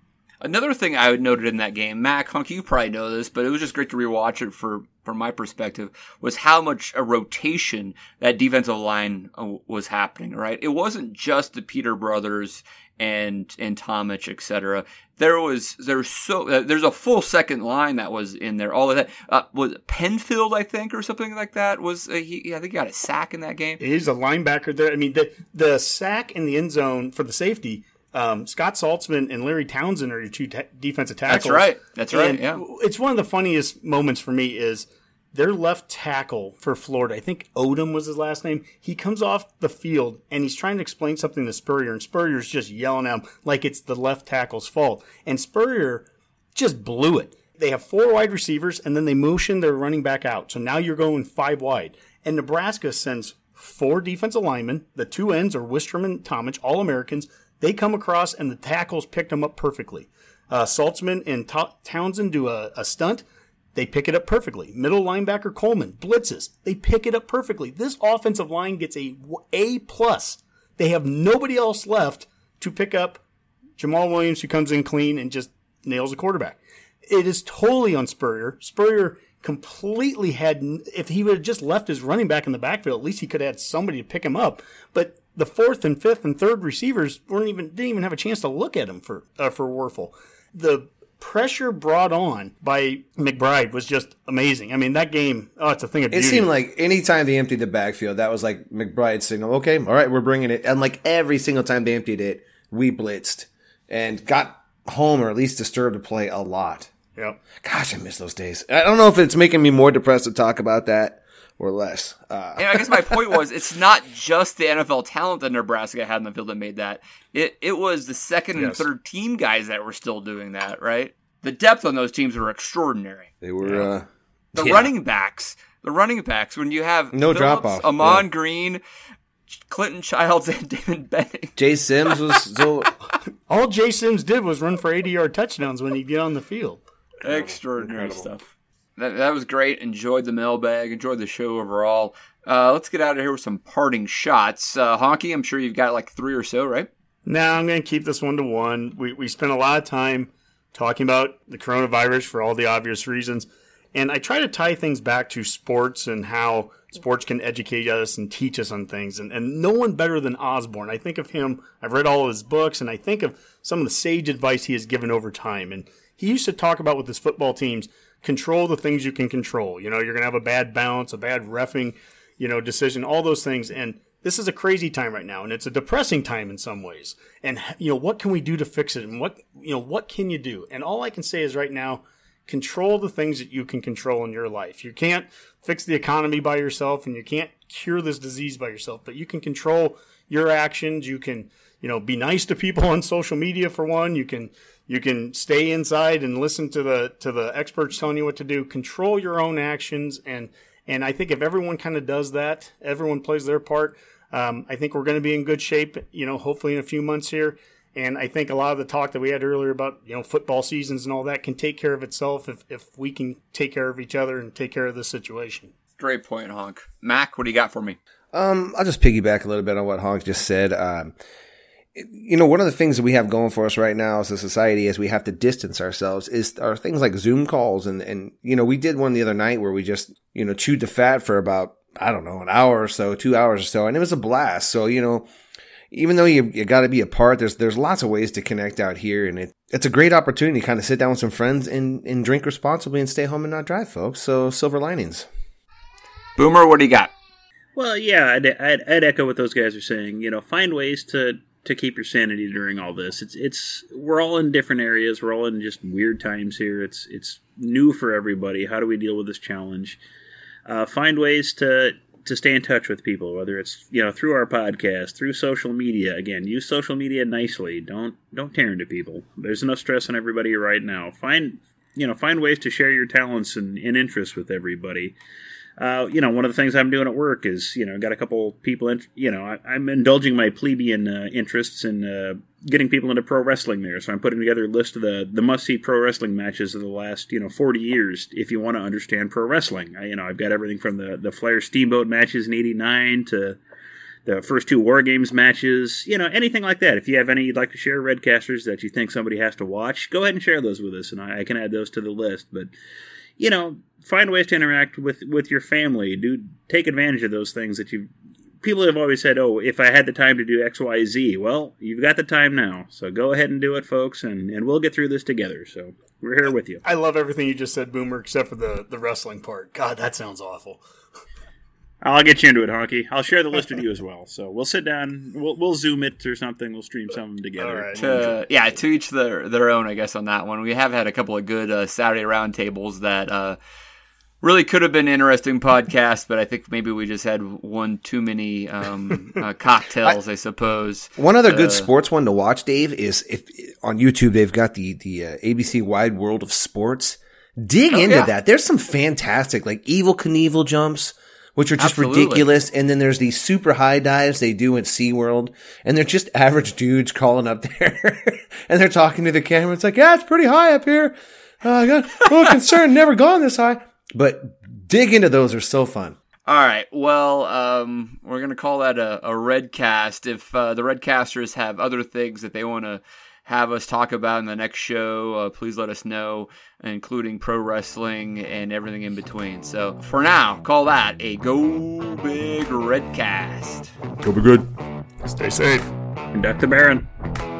Another thing I noted in that game, Mac Hunk, you probably know this, but it was just great to rewatch it for from my perspective, was how much a rotation that defensive line uh, was happening. Right, it wasn't just the Peter brothers and and Tomich, etc. There was there's so uh, there's a full second line that was in there. All of that uh, was Penfield, I think, or something like that. Was uh, he? I think he got a sack in that game. He's a linebacker there. I mean, the the sack in the end zone for the safety. Um, Scott Saltsman and Larry Townsend are your two ta- defensive tackles. That's right. That's right. And Yeah. It's one of the funniest moments for me is their left tackle for Florida. I think Odom was his last name. He comes off the field and he's trying to explain something to Spurrier, and Spurrier's just yelling at him like it's the left tackle's fault. And Spurrier just blew it. They have four wide receivers and then they motion their running back out. So now you're going five wide. And Nebraska sends four defensive linemen. The two ends are Wistrom and Tomich, all Americans. They come across and the tackles picked them up perfectly. Uh, Saltsman and Ta- Townsend do a, a stunt. They pick it up perfectly. Middle linebacker Coleman blitzes. They pick it up perfectly. This offensive line gets a A plus. They have nobody else left to pick up Jamel Williams, who comes in clean and just nails the quarterback. It is totally on Spurrier. Spurrier completely had, if he would have just left his running back in the backfield, at least he could have had somebody to pick him up. But the fourth and fifth and third receivers weren't even didn't even have a chance to look at him for uh, for Wuerffel. The pressure brought on by McBride was just amazing. I mean, that game, oh, it's a thing of It seemed like anytime they emptied the backfield, that was like McBride's signal. Okay, all right, we're bringing it. And like every single time they emptied it, we blitzed and got home or at least disturbed the play a lot. Yep. Gosh, I miss those days. I don't know if it's making me more depressed to talk about that or less. Uh, And I guess my point was, it's not just the NFL talent that Nebraska had in the field that made that. It it was the second and third team guys that were still doing that, right? The depth on those teams were extraordinary. they were uh, The yeah. running backs, the running backs, when you have No Phillips, drop-off, Ahman yeah. Green, Clinton Childs, and David Benning. Jay Sims was still. All Jay Sims did was run for 80 yard touchdowns when he'd get on the field. Extraordinary Incredible. stuff. That, that was great. Enjoyed the mailbag. Enjoyed the show overall. Uh, let's get out of here with some parting shots. Uh, Honky, I'm sure you've got like three or so, right? Now I'm going to keep this one to one. We, we spent a lot of time talking about the coronavirus for all the obvious reasons. And I try to tie things back to sports and how sports can educate us and teach us on things. And, and no one better than Osborne. I think of him, I've read all of his books, and I think of some of the sage advice he has given over time. And he used to talk about with his football teams control the things you can control. You know, you're going to have a bad bounce, a bad refing, you know, decision, all those things. And this is a crazy time right now, and it's a depressing time in some ways. And you know, what can we do to fix it? And what you know, what can you do? And all I can say is right now, control the things that you can control in your life. You can't fix the economy by yourself, and you can't cure this disease by yourself, but you can control your actions. You can, you know, be nice to people on social media for one. You can you can stay inside and listen to the to the experts telling you what to do. Control your own actions, and and I think if everyone kind of does that, everyone plays their part. Um, I think we're going to be in good shape. You know, hopefully in a few months here. And I think a lot of the talk that we had earlier about you know football seasons and all that can take care of itself if if we can take care of each other and take care of the situation. Great point, Honk. Mac, what do you got for me? Um, I'll just piggyback a little bit on what Honk just said. Um, you know, one of the things that we have going for us right now as a society is we have to distance ourselves is are things like Zoom calls. And, and, you know, we did one the other night where we just, you know, chewed the fat for about, I don't know, an hour or so, two hours or so. And it was a blast. So, you know, even though you, you got to be apart, there's, there's lots of ways to connect out here. And it, it's a great opportunity to kind of sit down with some friends and, and drink responsibly and stay home and not drive, folks. So silver linings. Boomer, what do you got? Well, yeah, I'd, I'd, I'd echo what those guys are saying. You know, find ways to to keep your sanity during all this. It's it's we're all in different areas. We're all in just weird times here. It's it's new for everybody. How do we deal with this challenge? Uh, find ways to to stay in touch with people, whether it's you know through our podcast, through social media. Again, use social media nicely. Don't don't tear into people. There's enough stress on everybody right now. Find you know find ways to share your talents and, and interests with everybody uh, you know, one of the things I'm doing at work is, you know, got a couple people, in, you know, I, am indulging my plebeian uh, interests in uh, getting people into pro wrestling there. So I'm putting together a list of the, the must see pro wrestling matches of the last, you know, 40 years if you want to understand pro wrestling. I, you know, I've got everything from the, the Flair Steamboat matches in 89 to the first two War Games matches, you know, anything like that. If you have any you'd like to share, Redcasters, that you think somebody has to watch, go ahead and share those with us, and I, I can add those to the list. But, you know, find ways to interact with with your family. Do take advantage of those things that you. People have always said, "Oh, if I had the time to do X, Y, Z." Well, you've got the time now, so go ahead and do it, folks, and and we'll get through this together. So we're here with you. I love everything you just said, Boomer, except for the the wrestling part. God, that sounds awful. I'll get you into it, Honky. I'll share the list with you as well. So we'll sit down, we'll, we'll zoom it or something. We'll stream some of them together. To, yeah, to each their their own, I guess, on that one. We have had a couple of good uh, Saturday roundtables that uh, really could have been interesting podcasts, but I think maybe we just had one too many um, uh, cocktails, I, I, suppose. One other uh, good sports one to watch, Dave, is if on YouTube they've got the the uh, ABC Wide World of Sports. Dig oh, into yeah. that. There's some fantastic like Evel Knievel jumps. Which are just Absolutely. ridiculous. And then there's these super high dives they do in SeaWorld. And they're just average dudes crawling up there. and they're talking to the camera. It's like, yeah, it's pretty high up here. Uh, I got a little concerned. Never gone this high. But dig into those are so fun. All right. Well, um, we're going to call that a, a red cast. If uh, the red casters have other things that they want to have us talk about in the next show, uh, please let us know, including pro wrestling and everything in between. So for now, call that a Go Big Red Cast. Go be good. Stay safe. Conduct the Baron.